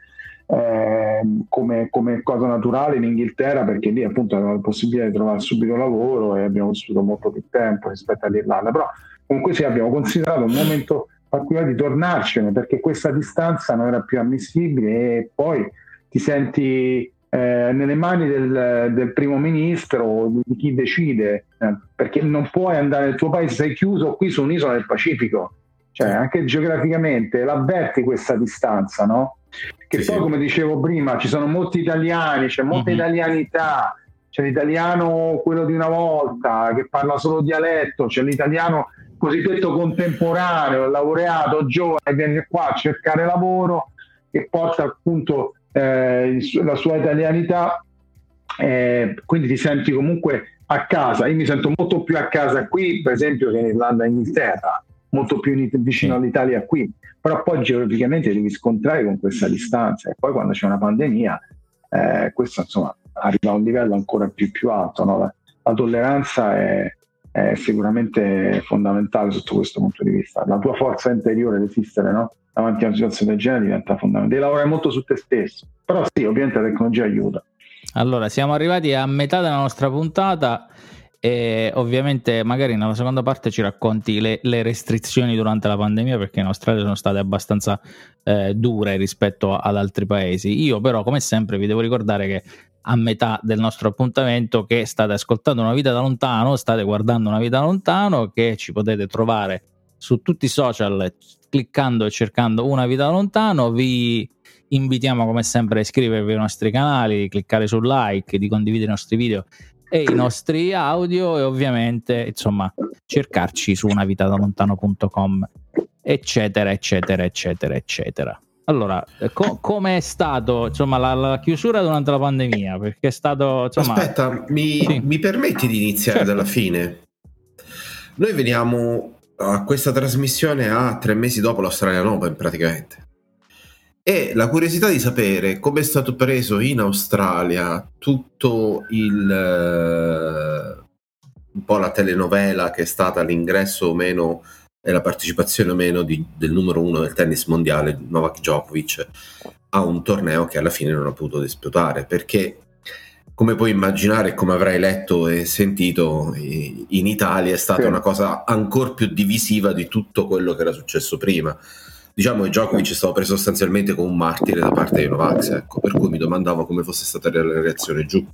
eh, come, come, cosa naturale in Inghilterra perché lì appunto avevamo la possibilità di trovare subito lavoro e abbiamo vissuto molto più tempo rispetto all'Irlanda, però comunque sì abbiamo considerato un momento particolare di tornarcene perché questa distanza non era più ammissibile e poi ti senti eh, nelle mani del, del, primo ministro, di chi decide, eh, perché non puoi andare nel tuo paese, sei chiuso qui su un'isola del Pacifico, cioè anche geograficamente l'avverti questa distanza, no? Che sì, poi, sì. come dicevo prima, ci sono molti italiani, c'è molta mm-hmm. italianità, c'è l'italiano quello di una volta che parla solo dialetto, c'è l'italiano cosiddetto contemporaneo, laureato, giovane, viene qua a cercare lavoro e porta appunto eh, la sua italianità, eh, quindi ti senti comunque a casa. Io mi sento molto più a casa qui, per esempio, che in Irlanda e Inghilterra, molto più vicino all'Italia qui, però poi geograficamente devi scontrare con questa distanza e poi quando c'è una pandemia, eh, questo insomma arriva a un livello ancora più, più alto. No? La, la, tolleranza è, è, sicuramente fondamentale sotto questo punto di vista. La tua forza interiore di esistere no? davanti a una situazione del genere diventa fondamentale. Devi lavorare molto su te stesso, però sì, ovviamente la tecnologia aiuta. Allora, siamo arrivati a metà della nostra puntata e ovviamente magari nella seconda parte ci racconti le, le restrizioni durante la pandemia perché in Australia sono state abbastanza eh, dure rispetto ad altri paesi. Io però come sempre vi devo ricordare che a metà del nostro appuntamento che state ascoltando una vita da lontano, state guardando una vita da lontano che ci potete trovare su tutti i social cliccando e cercando una vita da lontano. Vi invitiamo come sempre a iscrivervi ai nostri canali, cliccare sul like, di condividere i nostri video e i nostri audio e ovviamente insomma cercarci su unavitadalontano.com eccetera eccetera eccetera eccetera allora, co- come è stato insomma, la, la, chiusura durante la pandemia? Perché è stato. Insomma... Aspetta, mi, sì. mi, permetti di iniziare certo. dalla fine? Noi veniamo a questa trasmissione a tre mesi dopo l'Australian Open, praticamente. E la curiosità di sapere come è stato preso in Australia tutto il. Uh, un po' la telenovela che è stata l'ingresso o meno e la partecipazione o meno di, del numero uno del tennis mondiale, Novak Djokovic, a un torneo che alla fine non ha potuto disputare perché come puoi immaginare e come avrai letto e sentito in Italia è stata sì. una cosa ancora più divisiva di tutto quello che era successo prima diciamo che Djokovic è stato preso sostanzialmente come un martire da parte dei Novax ecco, per cui mi domandavo come fosse stata la reazione giù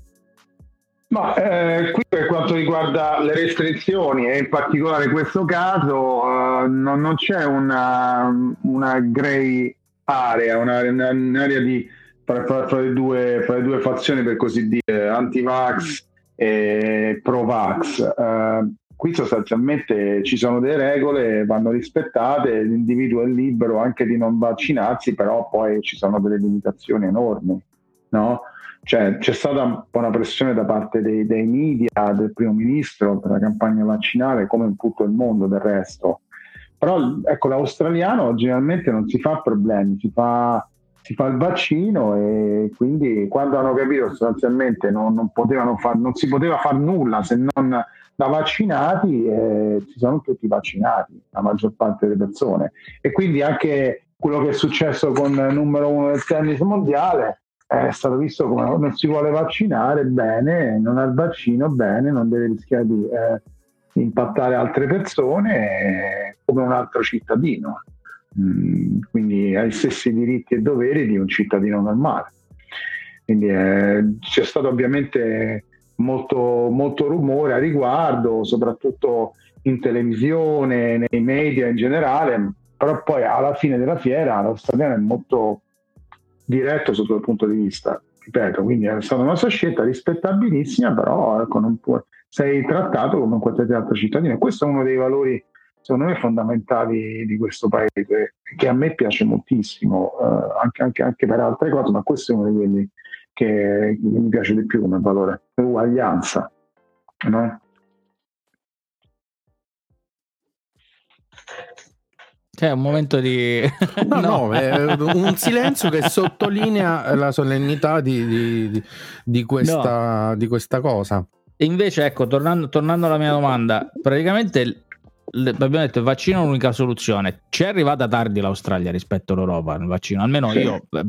ma eh, qui per quanto riguarda le restrizioni e in particolare questo caso uh, non, non, c'è una, una grey area, una, un'area di, fra, fra, fra, le due, fra, le due, fazioni per così dire, anti-vax e pro-vax. Uh, qui sostanzialmente ci sono delle regole, vanno rispettate, l'individuo è libero anche di non vaccinarsi, però poi ci sono delle limitazioni enormi. No? Cioè, c'è stata un po' una pressione da parte dei, dei, media, del primo ministro per la campagna vaccinale, come in tutto il mondo del resto. Però ecco, l'australiano generalmente non si fa problemi, si fa, si fa il vaccino e quindi quando hanno capito sostanzialmente non, non, far, non si poteva fare nulla se non da vaccinati, eh, si sono tutti vaccinati, la maggior parte delle persone. E quindi anche quello che è successo con il numero uno del tennis mondiale è stato visto come non si vuole vaccinare, bene, non ha il vaccino, bene, non deve rischiare di eh, impattare altre persone eh, come un altro cittadino. Mm, quindi ha i stessi diritti e doveri di un cittadino normale. Quindi eh, c'è stato ovviamente molto, molto rumore a riguardo, soprattutto in televisione, nei media in generale, però poi alla fine della fiera l'australiano è molto diretto sotto il punto di vista, ripeto, quindi è stata una nostra scelta rispettabilissima, però ecco, non può, sei trattato come un qualsiasi altro cittadino questo è uno dei valori secondo me fondamentali di questo paese che a me piace moltissimo eh, anche, anche, anche, per altre cose ma questo è uno di quelli che, mi piace di più come valore l'uguaglianza no? C'è un momento di... no, no, è un silenzio che sottolinea la solennità di, di, di, questa, no. di questa cosa. E invece, ecco, tornando, tornando alla mia domanda, praticamente abbiamo detto il vaccino è l'unica soluzione. Ci è arrivata tardi l'Australia rispetto all'Europa il vaccino, almeno sì. io eh,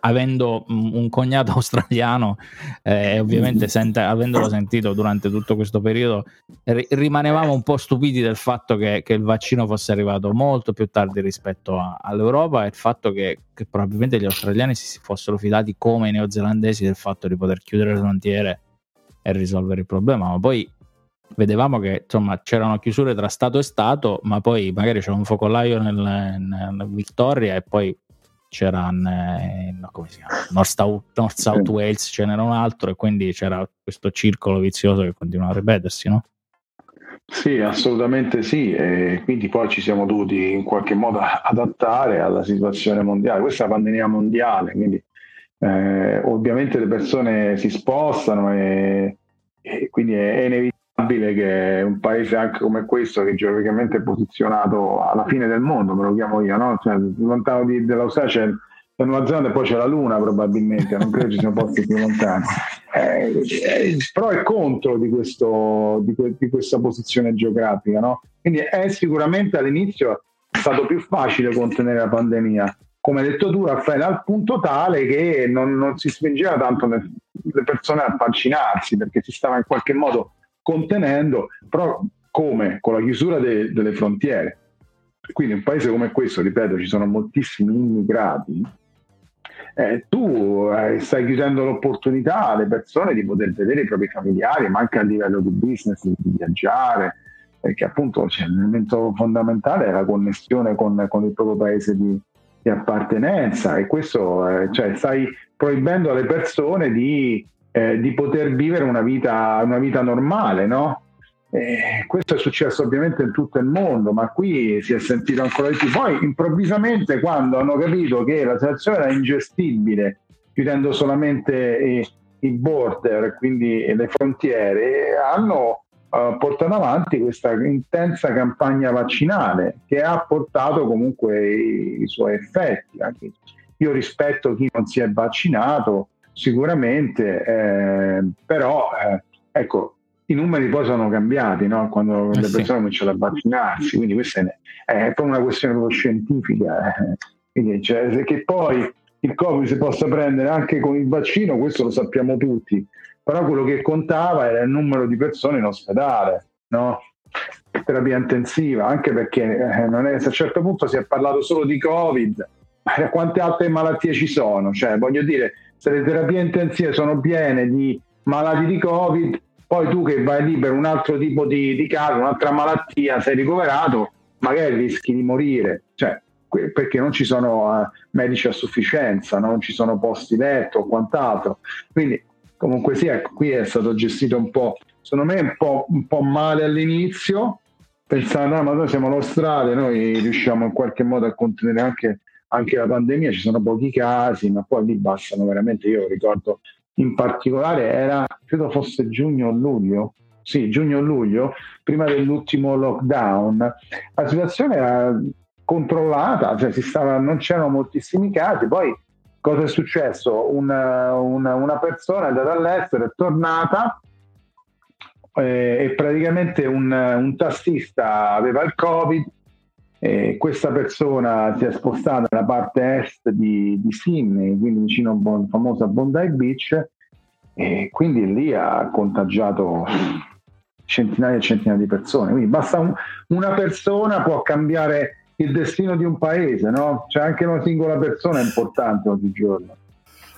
avendo un cognato australiano e eh, ovviamente sente, avendolo sentito durante tutto questo periodo ri- rimanevamo un po' stupiti del fatto che, che, il vaccino fosse arrivato molto più tardi rispetto a, all'Europa e il fatto che, che, probabilmente gli australiani si fossero fidati come i neozelandesi del fatto di poter chiudere le frontiere e risolvere il problema ma poi vedevamo che insomma c'erano chiusure tra Stato e Stato, ma poi magari c'era un focolaio nel, nel Victoria e poi c'era si chiama? North, South, North South Wales, ce n'era un altro e quindi c'era questo circolo vizioso che continua a ripetersi, no? Sì, assolutamente sì, e quindi poi ci siamo dovuti in qualche modo adattare alla situazione mondiale. Questa è una pandemia mondiale, quindi eh, ovviamente le persone si spostano e, e quindi è, è inevitabile che un paese anche come questo, che geograficamente è posizionato alla fine del mondo, me lo chiamo io, no? cioè, lontano di, dall'Australia c'è la Nuova Zelanda e poi c'è la Luna probabilmente, non credo ci siano posti più lontani. Eh, eh, però è contro di, questo, di, que, di questa posizione geografica, no? quindi è sicuramente all'inizio stato più facile contenere la pandemia. Come hai detto tu, Raffaele, al punto tale che non, non si spingeva tanto le persone a vaccinarsi perché si stava in qualche modo contenendo, però come? Con la chiusura de- delle frontiere. Quindi in un paese come questo, ripeto, ci sono moltissimi immigrati, eh, tu eh, stai chiudendo l'opportunità alle persone di poter vedere i propri familiari, ma anche a livello di business, di viaggiare, perché appunto cioè, l'elemento fondamentale è la connessione con, con il proprio paese di, di appartenenza e questo eh, cioè, stai proibendo alle persone di eh, di poter vivere una vita, una vita normale, no? Eh, questo è successo ovviamente in tutto il mondo, ma qui si è sentito ancora di più. Poi improvvisamente quando hanno capito che la situazione era ingestibile, chiudendo solamente i, i border, quindi le frontiere, hanno uh, portato avanti questa intensa campagna vaccinale che ha portato comunque i, i suoi effetti. Anche io rispetto chi non si è vaccinato, sicuramente, eh, però eh, ecco, i numeri poi sono cambiati no? quando eh le persone sì. cominciano a vaccinarsi, quindi questa è, è proprio una questione proprio scientifica. Eh. Quindi, cioè, che poi il Covid si possa prendere anche con il vaccino, questo lo sappiamo tutti, però quello che contava era il numero di persone in ospedale, no? terapia intensiva, anche perché eh, non è, a un certo punto si è parlato solo di Covid, ma quante altre malattie ci sono? Cioè, voglio dire, se le terapie intensive sono piene di malati di Covid, poi tu che vai lì per un altro tipo di, di caso, un'altra malattia, sei ricoverato, magari rischi di morire, cioè, perché non ci sono uh, medici a sufficienza, non ci sono posti letto o quant'altro. Quindi comunque sia, ecco, qui è stato gestito un po', secondo me un po', un po male all'inizio, pensando, no, ma noi siamo l'Australia, noi riusciamo in qualche modo a contenere anche anche la pandemia ci sono pochi casi, ma poi lì bastano veramente, io ricordo in particolare era, credo fosse giugno o luglio, sì, giugno o luglio, prima dell'ultimo lockdown, la situazione era controllata, cioè stava, non c'erano moltissimi casi, poi cosa è successo? Una, una, una persona è andata all'estero, è tornata eh, e praticamente un, un tassista aveva il covid E questa persona si è spostata nella parte est di, di Sydney, quindi vicino a famosa Bondi Beach, e quindi lì ha contagiato centinaia e centinaia di persone. Quindi basta un, una persona può cambiare il destino di un paese, no? Cioè anche una singola persona è importante oggigiorno.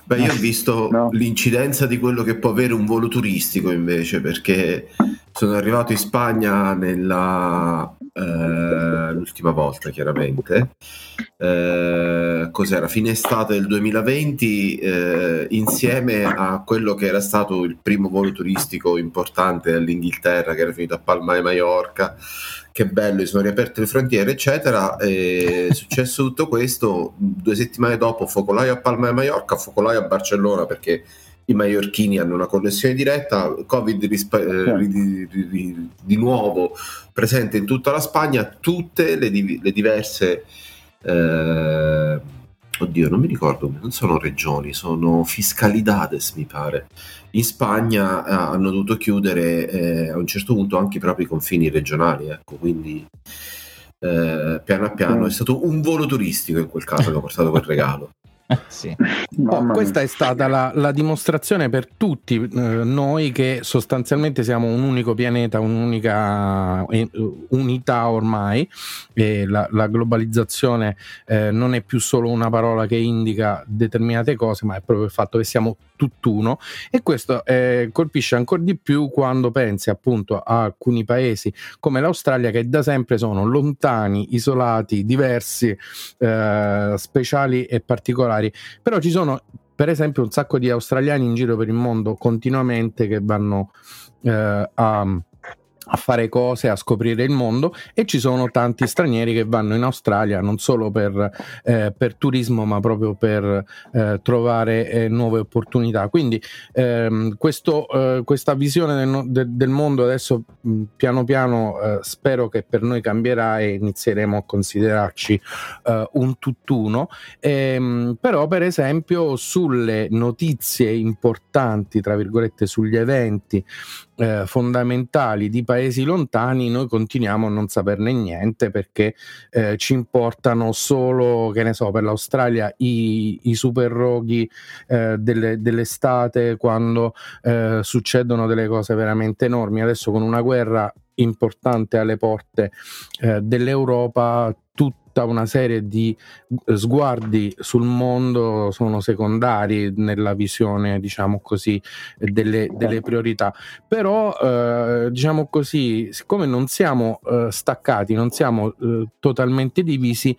Beh, io ho visto no. l'incidenza di quello che può avere un volo turistico invece, perché sono arrivato in Spagna nella, eh, l'ultima volta chiaramente. Eh, cos'era? Fine estate del 2020, eh, insieme a quello che era stato il primo volo turistico importante dall'Inghilterra, che era finito a Palma di Mallorca, che bello, sono riaperte le frontiere, eccetera. è successo tutto questo. Due settimane dopo, focolaio a Palma di Mallorca, focolaio a Barcellona perché i maiorchini hanno una connessione diretta, Covid rispa- eh, di, di, di, nuovo presente in tutta la Spagna, tutte le, di- le diverse... Eh, oddio, non mi ricordo, non sono regioni, sono fiscalidades, mi pare. In Spagna eh, hanno dovuto chiudere eh, a un certo punto anche i propri confini regionali, ecco, quindi eh, piano a piano è stato un volo turistico in quel caso che ha portato quel regalo. Sì. oh, questa è stata la, la dimostrazione per tutti eh, noi che sostanzialmente siamo un unico pianeta, un'unica eh, unità ormai e la, la globalizzazione eh, non è più solo una parola che indica determinate cose, ma è proprio il fatto che siamo tutt'uno e questo eh, colpisce ancora di più quando pensi appunto a alcuni paesi come l'Australia che da sempre sono lontani, isolati, diversi, eh, speciali e particolari, però ci sono per esempio un sacco di australiani in giro per il mondo continuamente che vanno eh, a a fare cose, a scoprire il mondo e ci sono tanti stranieri che vanno in Australia non solo per, eh, per turismo ma proprio per eh, trovare eh, nuove opportunità. Quindi ehm, questo, eh, questa visione del, del, del, mondo adesso mh, piano piano eh, spero che per noi cambierà e inizieremo a considerarci eh, un tutt'uno, ehm, però per esempio sulle notizie importanti, tra virgolette, sugli eventi fondamentali di paesi lontani noi continuiamo a non saperne niente perché eh, ci importano solo, che ne so, per l'Australia i, i super roghi eh, delle, dell'estate quando eh, succedono delle cose veramente enormi. Adesso con una guerra importante alle porte eh, dell'Europa, tutta una serie di sguardi sul mondo sono secondari nella visione, diciamo così, delle, delle priorità. Però, eh, diciamo così, siccome non siamo eh, staccati, non siamo eh, totalmente divisi,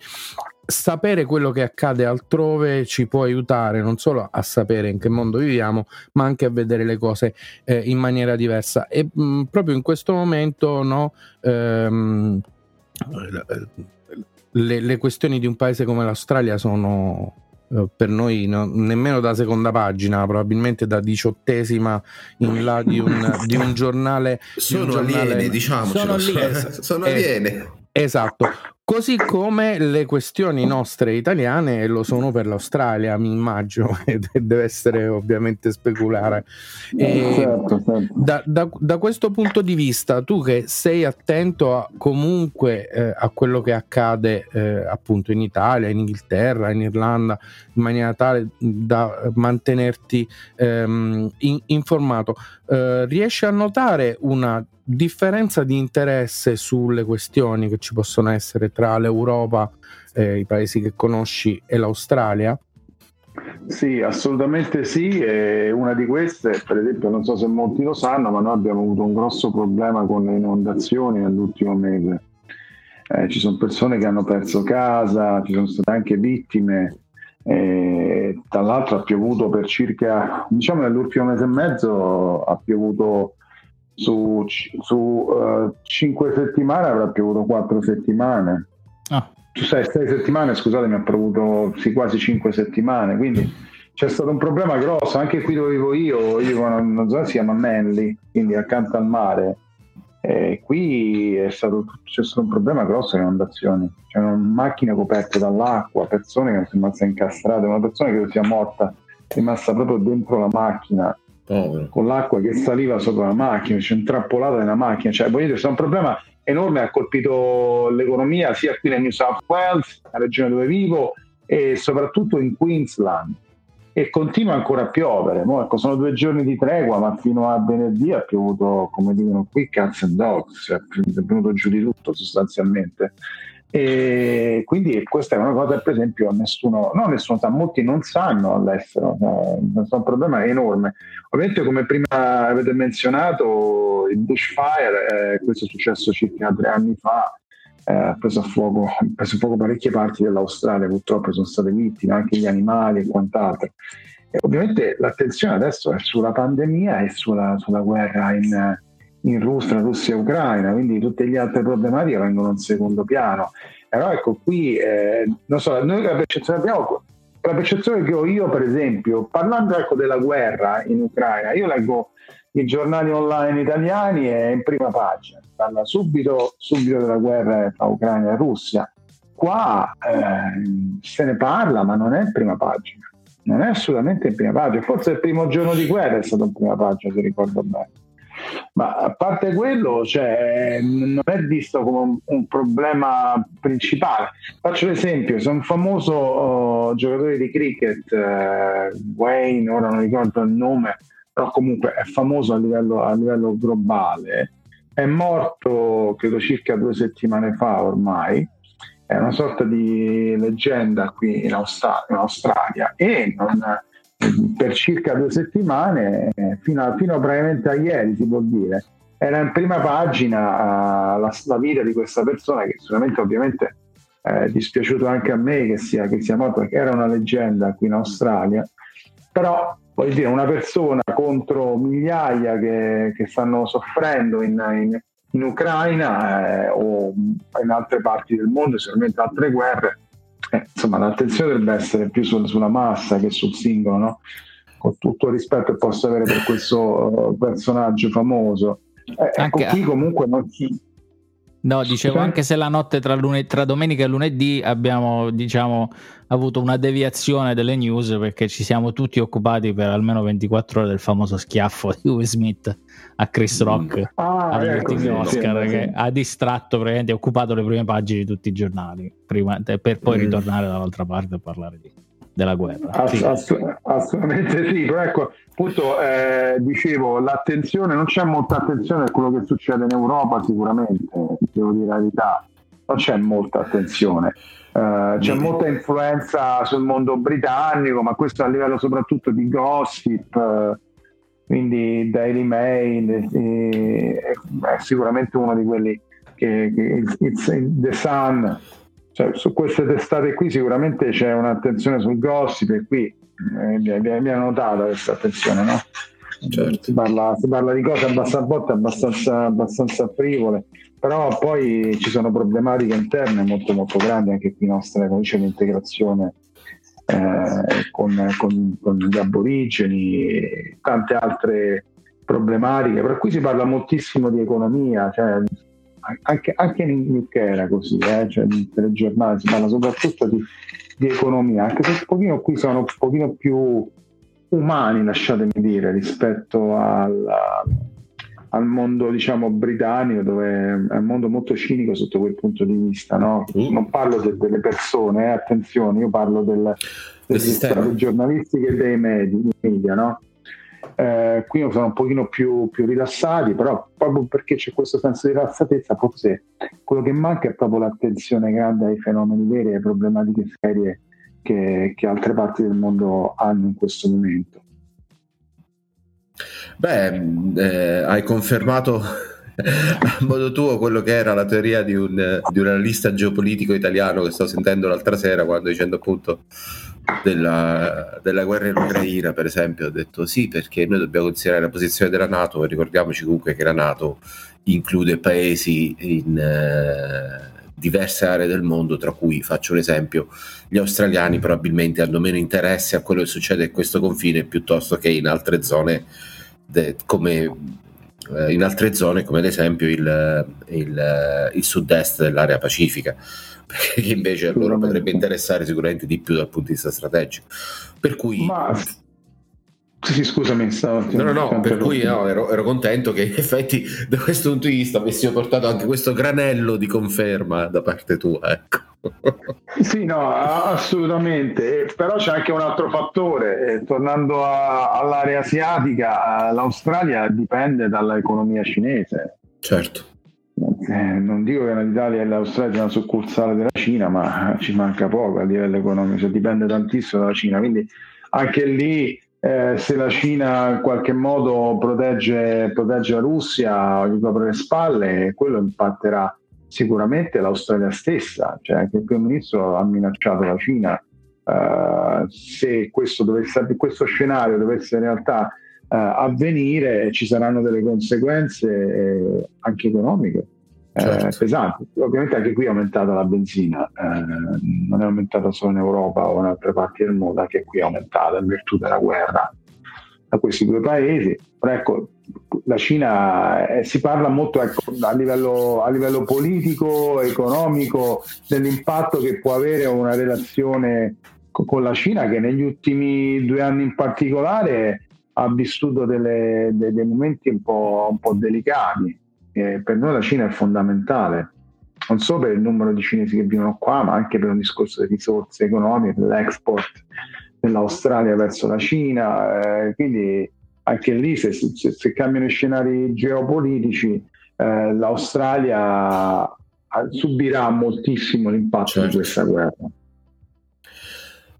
sapere quello che accade altrove ci può aiutare non solo a sapere in che mondo viviamo, ma anche a vedere le cose eh, in maniera diversa. E mh, proprio in questo momento, no, ehm, le, le, questioni di un paese come l'Australia sono eh, per noi no, nemmeno da seconda pagina, probabilmente da diciottesima in là di un, di un giornale. Sono un giornale, aliene, diciamo. Sono, sono aliene. Esatto, Così come le questioni nostre italiane lo sono per l'Australia, mi immagino, e deve essere ovviamente speculare. E certo, certo. Da, da, da, questo punto di vista, tu che sei attento a, comunque eh, a quello che accade eh, appunto in Italia, in Inghilterra, in Irlanda, in maniera tale da mantenerti ehm, in, informato, eh, riesci a notare una differenza di interesse sulle questioni che ci possono essere tra l'Europa, eh, i paesi che conosci e l'Australia? Sì, assolutamente sì. E una di queste, per esempio, non so se molti lo sanno, ma noi abbiamo avuto un grosso problema con le inondazioni nell'ultimo mese. Eh, ci sono persone che hanno perso casa, ci sono state anche vittime. E, tra l'altro ha piovuto per circa, diciamo nell'ultimo mese e mezzo, ha piovuto su, su uh, cinque settimane avrà piovuto quattro settimane. Ah. Su sei, sei settimane, scusatemi, ha piovuto sì, quasi cinque settimane, quindi c'è stato un problema grosso, anche qui dove vivo io, io vivo in una zona si chiama Manly, quindi accanto al mare, e qui è stato, c'è stato un problema grosso le inondazioni, c'erano macchine coperte dall'acqua, persone che sono rimaste incastrate, una persona che sia morta, è rimasta proprio dentro la macchina, Povero. con l'acqua che saliva sopra la macchina, c'è intrappolata nella macchina. Cioè, voglio dire, c'è un problema enorme, ha colpito l'economia sia qui nel New South Wales, la regione dove vivo, e soprattutto in Queensland. E continua ancora a piovere. Mo, ecco, sono due giorni di tregua, ma fino a venerdì ha piovuto, come dicono qui, cats and dogs, cioè, è venuto giù di tutto sostanzialmente. E quindi questa è una cosa per esempio nessuno, no nessuno sa, molti non sanno all'estero, no, è un problema enorme. Ovviamente come prima avete menzionato il bushfire, eh, questo è successo circa tre anni fa, eh, ha preso a fuoco, ha preso a fuoco parecchie parti dell'Australia, purtroppo sono state vittime anche gli animali e quant'altro. E ovviamente l'attenzione adesso è sulla pandemia e sulla, sulla guerra in, in Russia, Russia e Ucraina, quindi tutte le altre problematiche vengono in secondo piano. Però ecco qui, eh, non so, noi la percezione abbiamo, la percezione che ho io per esempio, parlando ecco della guerra in Ucraina, io leggo i giornali online italiani e in prima pagina, parla subito, subito della guerra tra Ucraina e Russia. Qua eh, se ne parla, ma non è in prima pagina, non è assolutamente in prima pagina, forse il primo giorno di guerra è stato in prima pagina, se ricordo bene ma a parte quello, cioè, non è visto come un, un, problema principale. Faccio l'esempio: se un famoso uh, giocatore di cricket, uh, Wayne, ora non ricordo il nome, però comunque è famoso a livello, a livello globale, è morto credo circa due settimane fa ormai. È una sorta di leggenda qui in Australia, in Australia e non, per circa due settimane, fino a, fino a praticamente a ieri si può dire, era in prima pagina uh, la, la, vita di questa persona che sicuramente ovviamente è dispiaciuto anche a me che sia, che sia morto perché era una leggenda qui in Australia, però voglio dire una persona contro migliaia che, che stanno soffrendo in, in, in Ucraina eh, o in altre parti del mondo, sicuramente altre guerre, eh, insomma l'attenzione dovrebbe essere più sul, sulla massa che sul singolo, no? con tutto il rispetto che posso avere per questo uh, personaggio famoso. Eh, ecco, qui comunque non si... No, dicevo anche se la notte tra, lune- tra, domenica e lunedì abbiamo diciamo, avuto una deviazione delle news perché ci siamo tutti occupati per almeno 24 ore del famoso schiaffo di Will Smith a Chris mm. Rock ah, agli ecco, ultimi sì, Oscar sì, che sì. ha distratto praticamente ha occupato le prime pagine di tutti i giornali prima, per poi mm. ritornare dall'altra parte a parlare di, della guerra. Ass- ass- assolutamente sì però ecco appunto eh, dicevo l'attenzione non c'è molta attenzione a quello che succede in Europa sicuramente devo dire la verità non c'è molta attenzione. Uh, c'è molta influenza sul mondo britannico, ma questo a livello soprattutto di gossip, uh, quindi Daily Mail eh, è sicuramente uno di quelli che, che it's The Sun cioè, su queste testate qui sicuramente c'è un'attenzione sul gossip e qui eh, mi ha notata questa attenzione no? Certo. Si, parla, si, parla, di cose abbastanza, abbastanza, abbastanza frivole però poi ci sono problematiche interne molto molto grandi anche qui nostra come dice l'integrazione eh, con, con, con, gli aborigeni e tante altre problematiche, per cui si parla moltissimo di economia, cioè, anche, anche, in UK era così, eh, cioè, nei telegiornali si parla soprattutto di, di, economia, anche se un pochino qui sono un pochino più umani, lasciatemi dire, rispetto alla, al mondo diciamo britannico dove è un mondo molto cinico sotto quel punto di vista no? mm. non parlo de- delle persone eh, attenzione io parlo del, del sistema delle giornalistiche e dei media no? Eh, qui sono un pochino più, più, rilassati però proprio perché c'è questo senso di rilassatezza forse quello che manca è proprio l'attenzione grande ai fenomeni veri e alle problematiche serie che, che altre parti del mondo hanno in questo momento. Beh, eh, hai confermato a modo tuo quello che era la teoria di un, di un analista geopolitico italiano che sto sentendo l'altra sera quando dicendo appunto della, della, guerra in Ucraina per esempio ha detto sì perché noi dobbiamo considerare la posizione della Nato e ricordiamoci comunque che la Nato include paesi in eh, diverse aree del mondo tra cui faccio un esempio gli australiani probabilmente hanno meno interesse a quello che succede a questo confine piuttosto che in altre zone de, come eh, in altre zone come ad esempio il, il, il sud-est dell'area pacifica che invece a loro potrebbe interessare sicuramente di più dal punto di vista strategico per cui Ma Sì, scusami, stavo No, no, no, per cui no, ero, ero, contento che in effetti da questo punto di vista avessimo portato anche questo granello di conferma da parte tua, ecco. Sì, no, assolutamente, però c'è anche un altro fattore, tornando a, all'area asiatica, l'Australia dipende dall'economia cinese. Certo. Eh, non dico che l'Italia e l'Australia è una succursale della Cina, ma ci manca poco a livello economico, cioè dipende tantissimo dalla Cina, quindi anche lì eh, se la Cina in qualche modo protegge, protegge la Russia gli copre le spalle, quello impatterà sicuramente l'Australia stessa, cioè anche il primo ministro ha minacciato la Cina. Uh, se questo, dovesse, questo, scenario dovesse in realtà avvenire, ci saranno delle conseguenze eh, anche economiche certo. eh, pesanti. Ovviamente anche qui è aumentata la benzina, eh, non è aumentata solo in Europa o in altre parti del mondo, anche qui è aumentata in virtù della guerra da questi due paesi. Però ecco, la Cina eh, si parla molto ecco, a, livello, a, livello, politico, economico, dell'impatto che può avere una relazione con la Cina che negli ultimi due anni in particolare ha vissuto delle, dei, dei momenti un po', un po delicati eh, per noi la Cina è fondamentale, non solo per il numero di cinesi che vivono qua, ma anche per un discorso di risorse economiche, dell'export dell'Australia verso la Cina. Eh, quindi anche lì, se, se, se, cambiano i scenari geopolitici, eh, l'Australia subirà moltissimo l'impatto certo. di questa guerra.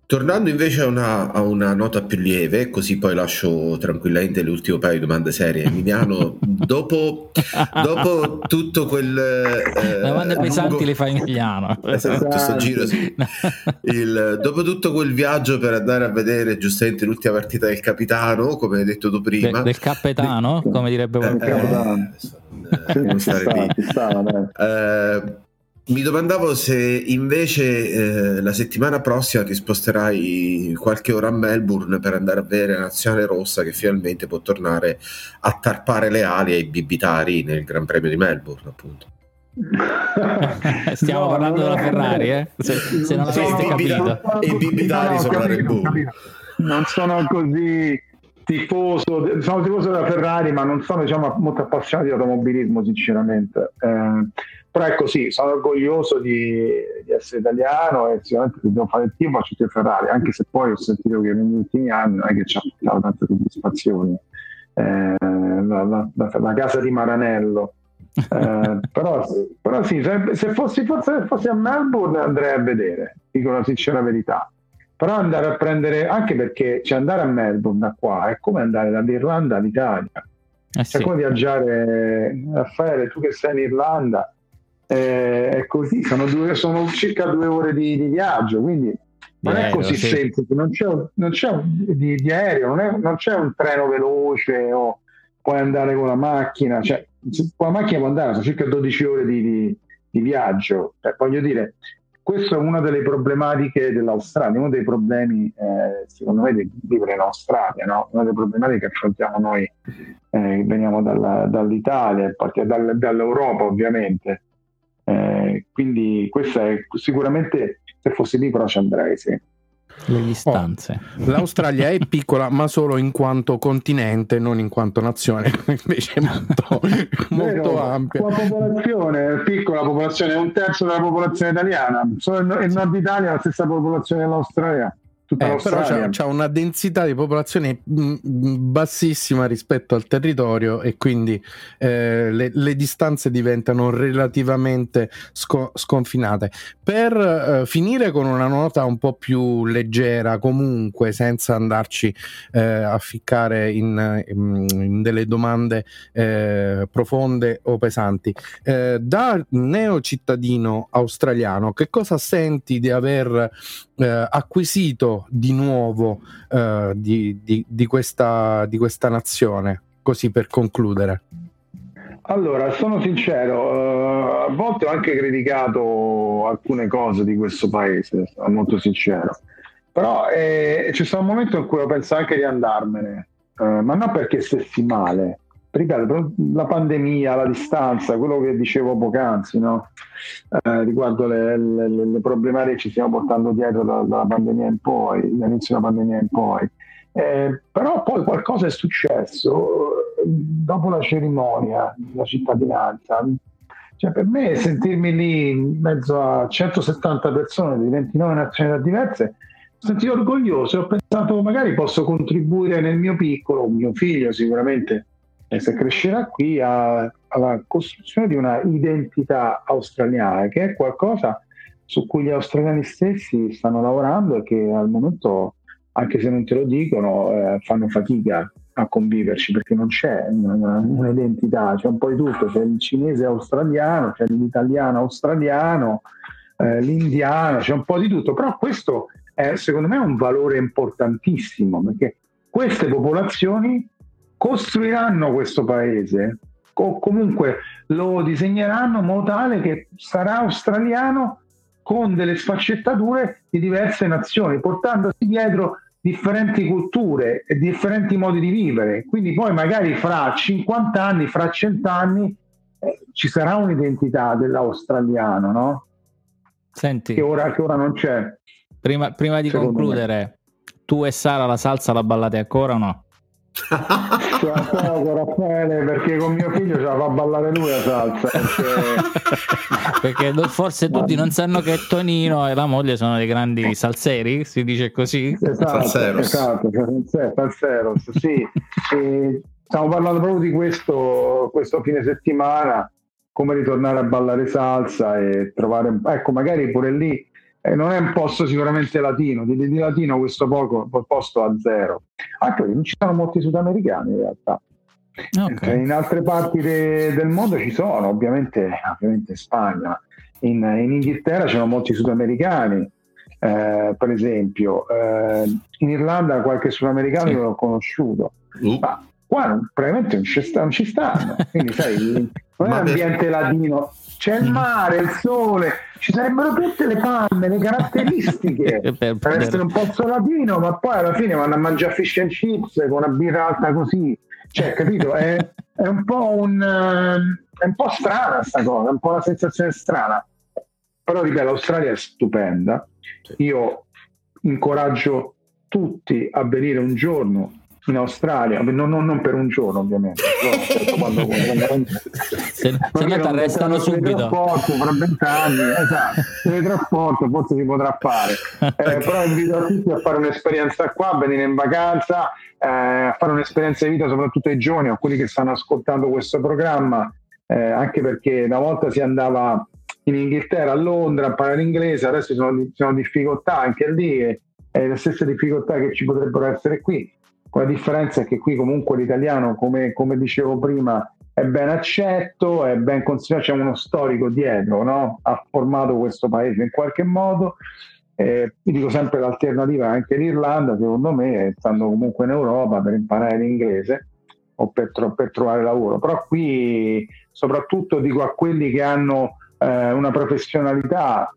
Tornando invece a una, a una, nota più lieve, così poi lascio tranquillamente l'ultimo paio di domande serie. Emiliano, dopo, dopo, tutto quel... Eh, domande pesanti lungo... le fa Emiliano. Esatto, sto giro sì. Il, dopo tutto quel viaggio per andare a vedere giustamente l'ultima partita del capitano, come hai detto tu prima. De, del capitano, come direbbe qualcuno. Eh, eh, non stare lì. Eh, mi domandavo se invece eh, la settimana prossima ti sposterai qualche ora a Melbourne per andare a vedere la nazionale rossa che finalmente può tornare a tarpare le ali ai bibitari nel Gran Premio di Melbourne, appunto. Stiamo no, parlando no, della Ferrari, eh? se, se non l'aveste sì, capito. E i bibitari sono la Red Bull. Non sono così tifoso, sono tifoso della Ferrari, ma non sono diciamo, molto appassionato di automobilismo, sinceramente. Eh, però ecco sì, sono orgoglioso di, di essere italiano e sicuramente devo fare il team faccio il Ferrari, anche se poi ho sentito che negli ultimi anni non è che ci ha portato tante soddisfazioni. Eh, la, la, la, la, casa di Maranello. Eh, però, però, sì, se, se fossi, forse, fossi a Melbourne andrei a vedere, dico la sincera verità. Però andare a prendere, anche perché cioè andare a Melbourne da qua è come andare dall'Irlanda all'Italia. Eh sì. È come viaggiare, Raffaele, tu che sei in Irlanda, eh, è così, sono, due, sono, circa due ore di, di viaggio, quindi non è così sì. semplice, non c'è, non c'è un, di, di, aereo, non, è, non, c'è un treno veloce o puoi andare con la macchina, cioè, con la macchina puoi andare, sono circa 12 ore di, di, di viaggio, eh, voglio dire, questa è una delle problematiche dell'Australia, uno dei problemi, eh, secondo me, di vivere in Australia, no? una delle problematiche che affrontiamo noi, eh, veniamo dalla, dall'Italia, dal, dall'Europa ovviamente, eh, quindi questa è sicuramente se fossi lì però ci andrei, sì. Le distanze. Oh, L'Australia è piccola, ma solo in quanto continente, non in quanto nazione, invece è molto, molto ampia. La popolazione è piccola, la popolazione è un terzo della popolazione italiana, solo il nord Italia ha la stessa popolazione dell'Australia. Eh, però c'è, c'è, una densità di popolazione mm, mm, bassissima rispetto al territorio e quindi eh, le, le, distanze diventano relativamente sco- sconfinate. Per eh, finire con una nota un po' più leggera, comunque senza andarci eh, a ficcare in, in, delle domande eh, profonde o pesanti, eh, da neocittadino australiano, che cosa senti di aver acquisito di nuovo uh, di, di, di, questa, di questa nazione? Così per concludere. Allora, sono sincero, uh, a volte ho anche criticato alcune cose di questo paese, sono molto sincero, però eh, ci sono un momento in cui ho pensato anche di andarmene, uh, ma non perché stessi male, ripeto, la pandemia, la distanza, quello che dicevo poc'anzi, no? eh, riguardo le, le, le, problematiche che ci stiamo portando dietro dalla, pandemia in poi, dall'inizio della pandemia in poi. Eh, però poi qualcosa è successo eh, dopo la cerimonia della cittadinanza. Cioè, per me sentirmi lì in mezzo a 170 persone di 29 nazionalità diverse, mi sentito orgoglioso, ho pensato magari posso contribuire nel mio piccolo, mio figlio sicuramente, e se crescerà qui, alla costruzione di una identità australiana, che è qualcosa su cui gli australiani stessi stanno lavorando e che al momento, anche se non te lo dicono, eh, fanno fatica a conviverci perché non c'è una, un'identità, c'è un po' di tutto, c'è il cinese australiano, c'è l'italiano australiano, eh, l'indiano, c'è un po' di tutto, però questo è secondo me un valore importantissimo perché queste popolazioni costruiranno questo paese o comunque lo disegneranno in modo tale che sarà australiano con delle sfaccettature di diverse nazioni, portandosi dietro differenti culture e differenti modi di vivere. Quindi poi magari fra 50 anni, fra 100 anni eh, ci sarà un'identità dell'australiano, no? Senti, che ora, che ora non c'è. Prima, prima di concludere, me. tu e Sara la salsa la ballate ancora o no? Poco Raffaele perché con mio figlio ce la fa ballare lui la salsa perché, perché forse tutti non sanno che Tonino e la moglie sono dei grandi salseri si dice così esatto, salseros. esatto salseros, sì e stiamo parlando proprio di questo questo fine settimana come ritornare a ballare salsa e trovare ecco magari pure lì eh, non è un posto sicuramente latino, di, di latino questo poco, posto a zero. Anche perché non ci sono molti sudamericani in realtà. Okay. In altre parti de, del mondo ci sono, ovviamente, ovviamente in Spagna, in, in Inghilterra c'erano molti sudamericani, eh, per esempio, eh, in Irlanda qualche sudamericano sì. l'ho conosciuto, uh. ma qua probabilmente non ci, sta, non ci stanno, quindi sai, non è l'ambiente latino, c'è il mare, il sole, ci sarebbero tutte le palme, le caratteristiche per, per essere un posto latino, ma poi alla fine vanno a mangiare fish and chips con una birra alta così, cioè, capito? È, è un po' un è un po' strana questa cosa, è un po' una sensazione strana. Però ripeto, l'Australia è stupenda. Io incoraggio tutti a venire un giorno in Australia, non, non, non per un giorno ovviamente, certo, quando, quando, se, se no ti arrestano subito. Fra vent'anni, esatto, teletrasporto forse si potrà fare, eh, però invito a tutti a fare un'esperienza qua, a venire in vacanza, eh, a fare un'esperienza di vita soprattutto ai giovani, a quelli che stanno ascoltando questo programma, eh, anche perché una volta si andava in Inghilterra, a Londra a parlare inglese, adesso ci sono, ci sono difficoltà anche lì, e, e le stesse difficoltà che ci potrebbero essere qui la differenza che qui comunque l'italiano, come, come dicevo prima, è ben accetto, è ben considerato, c'è uno storico dietro, no? ha formato questo paese in qualche modo. Eh, dico sempre l'alternativa anche l'Irlanda, secondo me, stando comunque in Europa per imparare l'inglese o per, per trovare lavoro. Però qui, soprattutto dico a quelli che hanno eh, una professionalità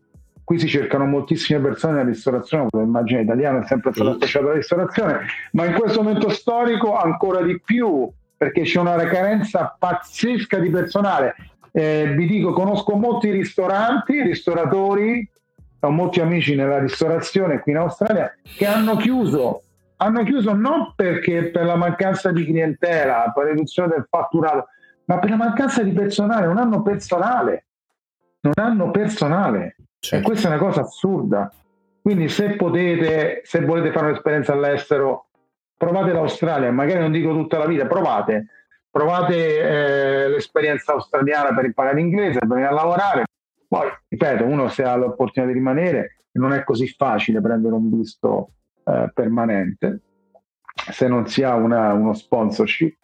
qui si cercano moltissime persone nella ristorazione, l'immagine italiana è sempre stata associata alla ristorazione, ma in questo momento storico ancora di più, perché c'è una carenza pazzesca di personale. Eh, vi dico, conosco molti ristoranti, ristoratori, ho molti amici nella ristorazione qui in Australia che hanno chiuso, hanno chiuso non perché per la mancanza di clientela, per la riduzione del fatturato, ma per la mancanza di personale, non hanno personale, non hanno personale. Certo. E questa è una cosa assurda. Quindi se potete, se volete fare un'esperienza all'estero, provate l'Australia, magari non dico tutta la vita, provate. Provate eh, l'esperienza australiana per imparare inglese, per venire a lavorare. Poi, ripeto, uno se ha l'opportunità di rimanere, non è così facile prendere un visto eh, permanente se non si ha una, uno sponsorship.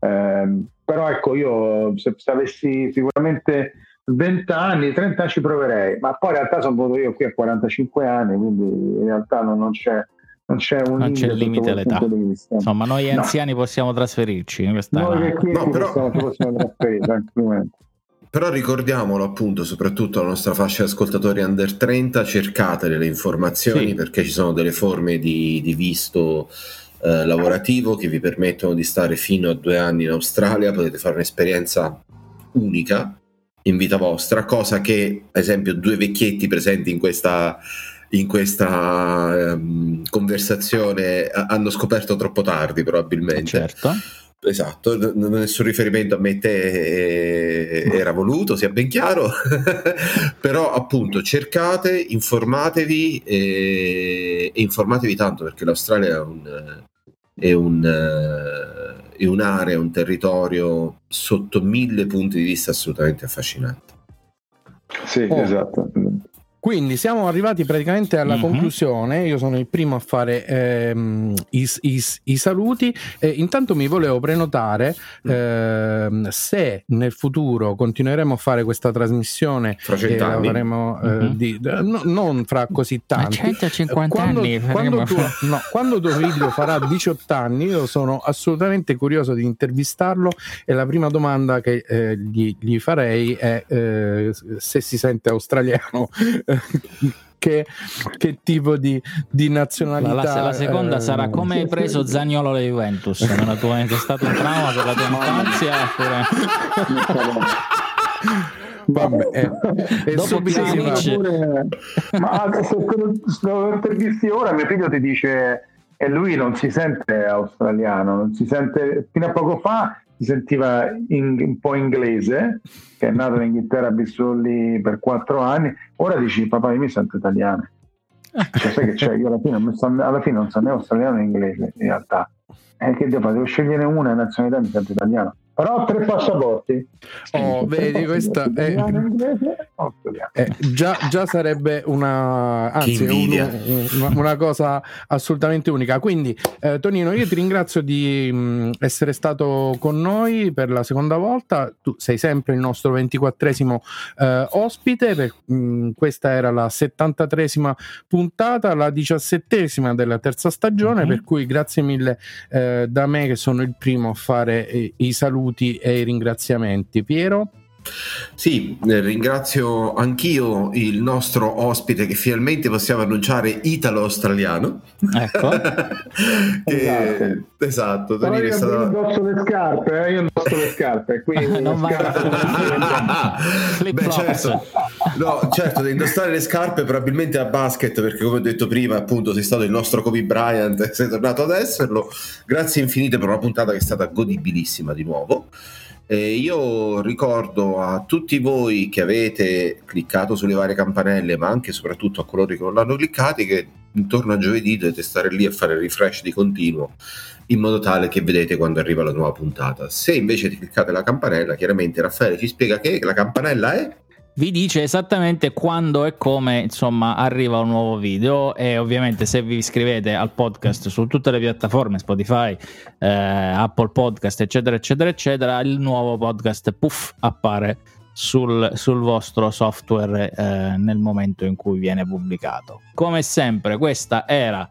Eh, però ecco, io se, se avessi sicuramente 20 anni, 30 anni ci proverei, ma poi in realtà sono venuto io qui a 45 anni, quindi in realtà non, non c'è non c'è un non c'è limite all'età. Insomma, noi no. anziani possiamo trasferirci. Questa noi che no, però... possiamo, possiamo trasferire tranquillamente. Però ricordiamolo appunto, soprattutto alla nostra fascia di ascoltatori under 30, cercate delle informazioni sì. perché ci sono delle forme di, di visto eh, lavorativo che vi permettono di stare fino a due anni in Australia, potete fare un'esperienza unica in vita vostra, cosa che, ad esempio, due vecchietti presenti in questa, in questa um, conversazione hanno scoperto troppo tardi probabilmente. Certo. Esatto, n- nessun riferimento a me te eh, era voluto, sia ben chiaro, però appunto cercate, informatevi e, e, informatevi tanto perché l'Australia è, un, è, un, è un'area, un territorio sotto mille punti di vista assolutamente affascinante. Sì, oh. esatto. Quindi siamo arrivati praticamente alla mm-hmm. conclusione. Io sono il primo a fare ehm, i, i, i, saluti. E intanto mi volevo prenotare mm. ehm, se nel futuro continueremo a fare questa trasmissione. Fra cent'anni. Faremo, mm-hmm. eh, di, no, non fra così tanti. 150 quando, anni. Quando, tu, no, quando tuo figlio farà 18 anni, io sono assolutamente curioso di intervistarlo. E la prima domanda che eh, gli, gli, farei è eh, se si sente australiano. che, che, tipo di, di nazionalità. La, la, la seconda eh, sarà come hai preso Zagnolo alla Juventus? Naturalmente è stato un trauma per la tua infanzia? Vabbè, è, è Dopo pure, ma se lo intervisti ora, mio figlio ti dice e lui non si sente australiano, non si sente fino a poco fa si sentiva in, un po' inglese, che è nato in Inghilterra, vissuto lì per quattro anni, ora dici papà io mi sento italiano. Cioè, sai che c'è? Io alla fine, alla fine non so né australiano né inglese in realtà. E che devo fare? Devo scegliere una nazionalità mi sento italiano però ho tre passaporti. Oh, vedi, questa è, è già, già, sarebbe una, anzi, un, una, una, cosa assolutamente unica. Quindi, eh, Tonino, io ti ringrazio di mh, mm, essere stato con noi per la seconda volta. Tu sei sempre il nostro 24esimo eh, ospite. Per, mh, mm, questa era la 73esima puntata, la 17esima della terza stagione. Mm-hmm. Per cui, grazie mille eh, da me, che sono il primo a fare i, i saluti saluti e i ringraziamenti. Piero? Sì, eh, ringrazio anch'io il nostro ospite che finalmente possiamo annunciare italo-australiano. Ecco. che, esatto, esatto Tonino è stato... Io indosso le scarpe, eh? io indosso le scarpe, quindi non le scarpe... Beh, certo. No, certo, da indossare le scarpe probabilmente a basket, perché come ho detto prima, appunto, sei stato il nostro Kobe Bryant, sei tornato ad esserlo. Grazie infinite per una puntata che è stata godibilissima di nuovo. Eh, io ricordo a tutti voi che avete cliccato sulle varie campanelle, ma anche e soprattutto a coloro che non l'hanno cliccati, che intorno a giovedì dovete stare lì a fare refresh di continuo in modo tale che vedete quando arriva la nuova puntata. Se invece cliccate la campanella, chiaramente Raffaele ci spiega che la campanella è vi dice esattamente quando e come insomma arriva un nuovo video e ovviamente se vi iscrivete al podcast su tutte le piattaforme Spotify, eh, Apple Podcast eccetera eccetera eccetera il nuovo podcast puff appare sul, sul vostro software eh, nel momento in cui viene pubblicato. Come sempre questa era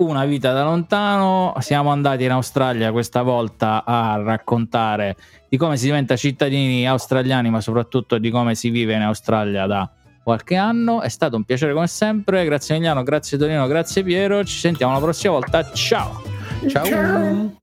una vita da lontano siamo andati in Australia questa volta a raccontare di come si diventa cittadini australiani, ma soprattutto di come si vive in Australia da qualche anno. È stato un piacere come sempre. Grazie Emiliano, grazie Torino, grazie Piero. Ci sentiamo la prossima volta. Ciao. Ciao. Ciao.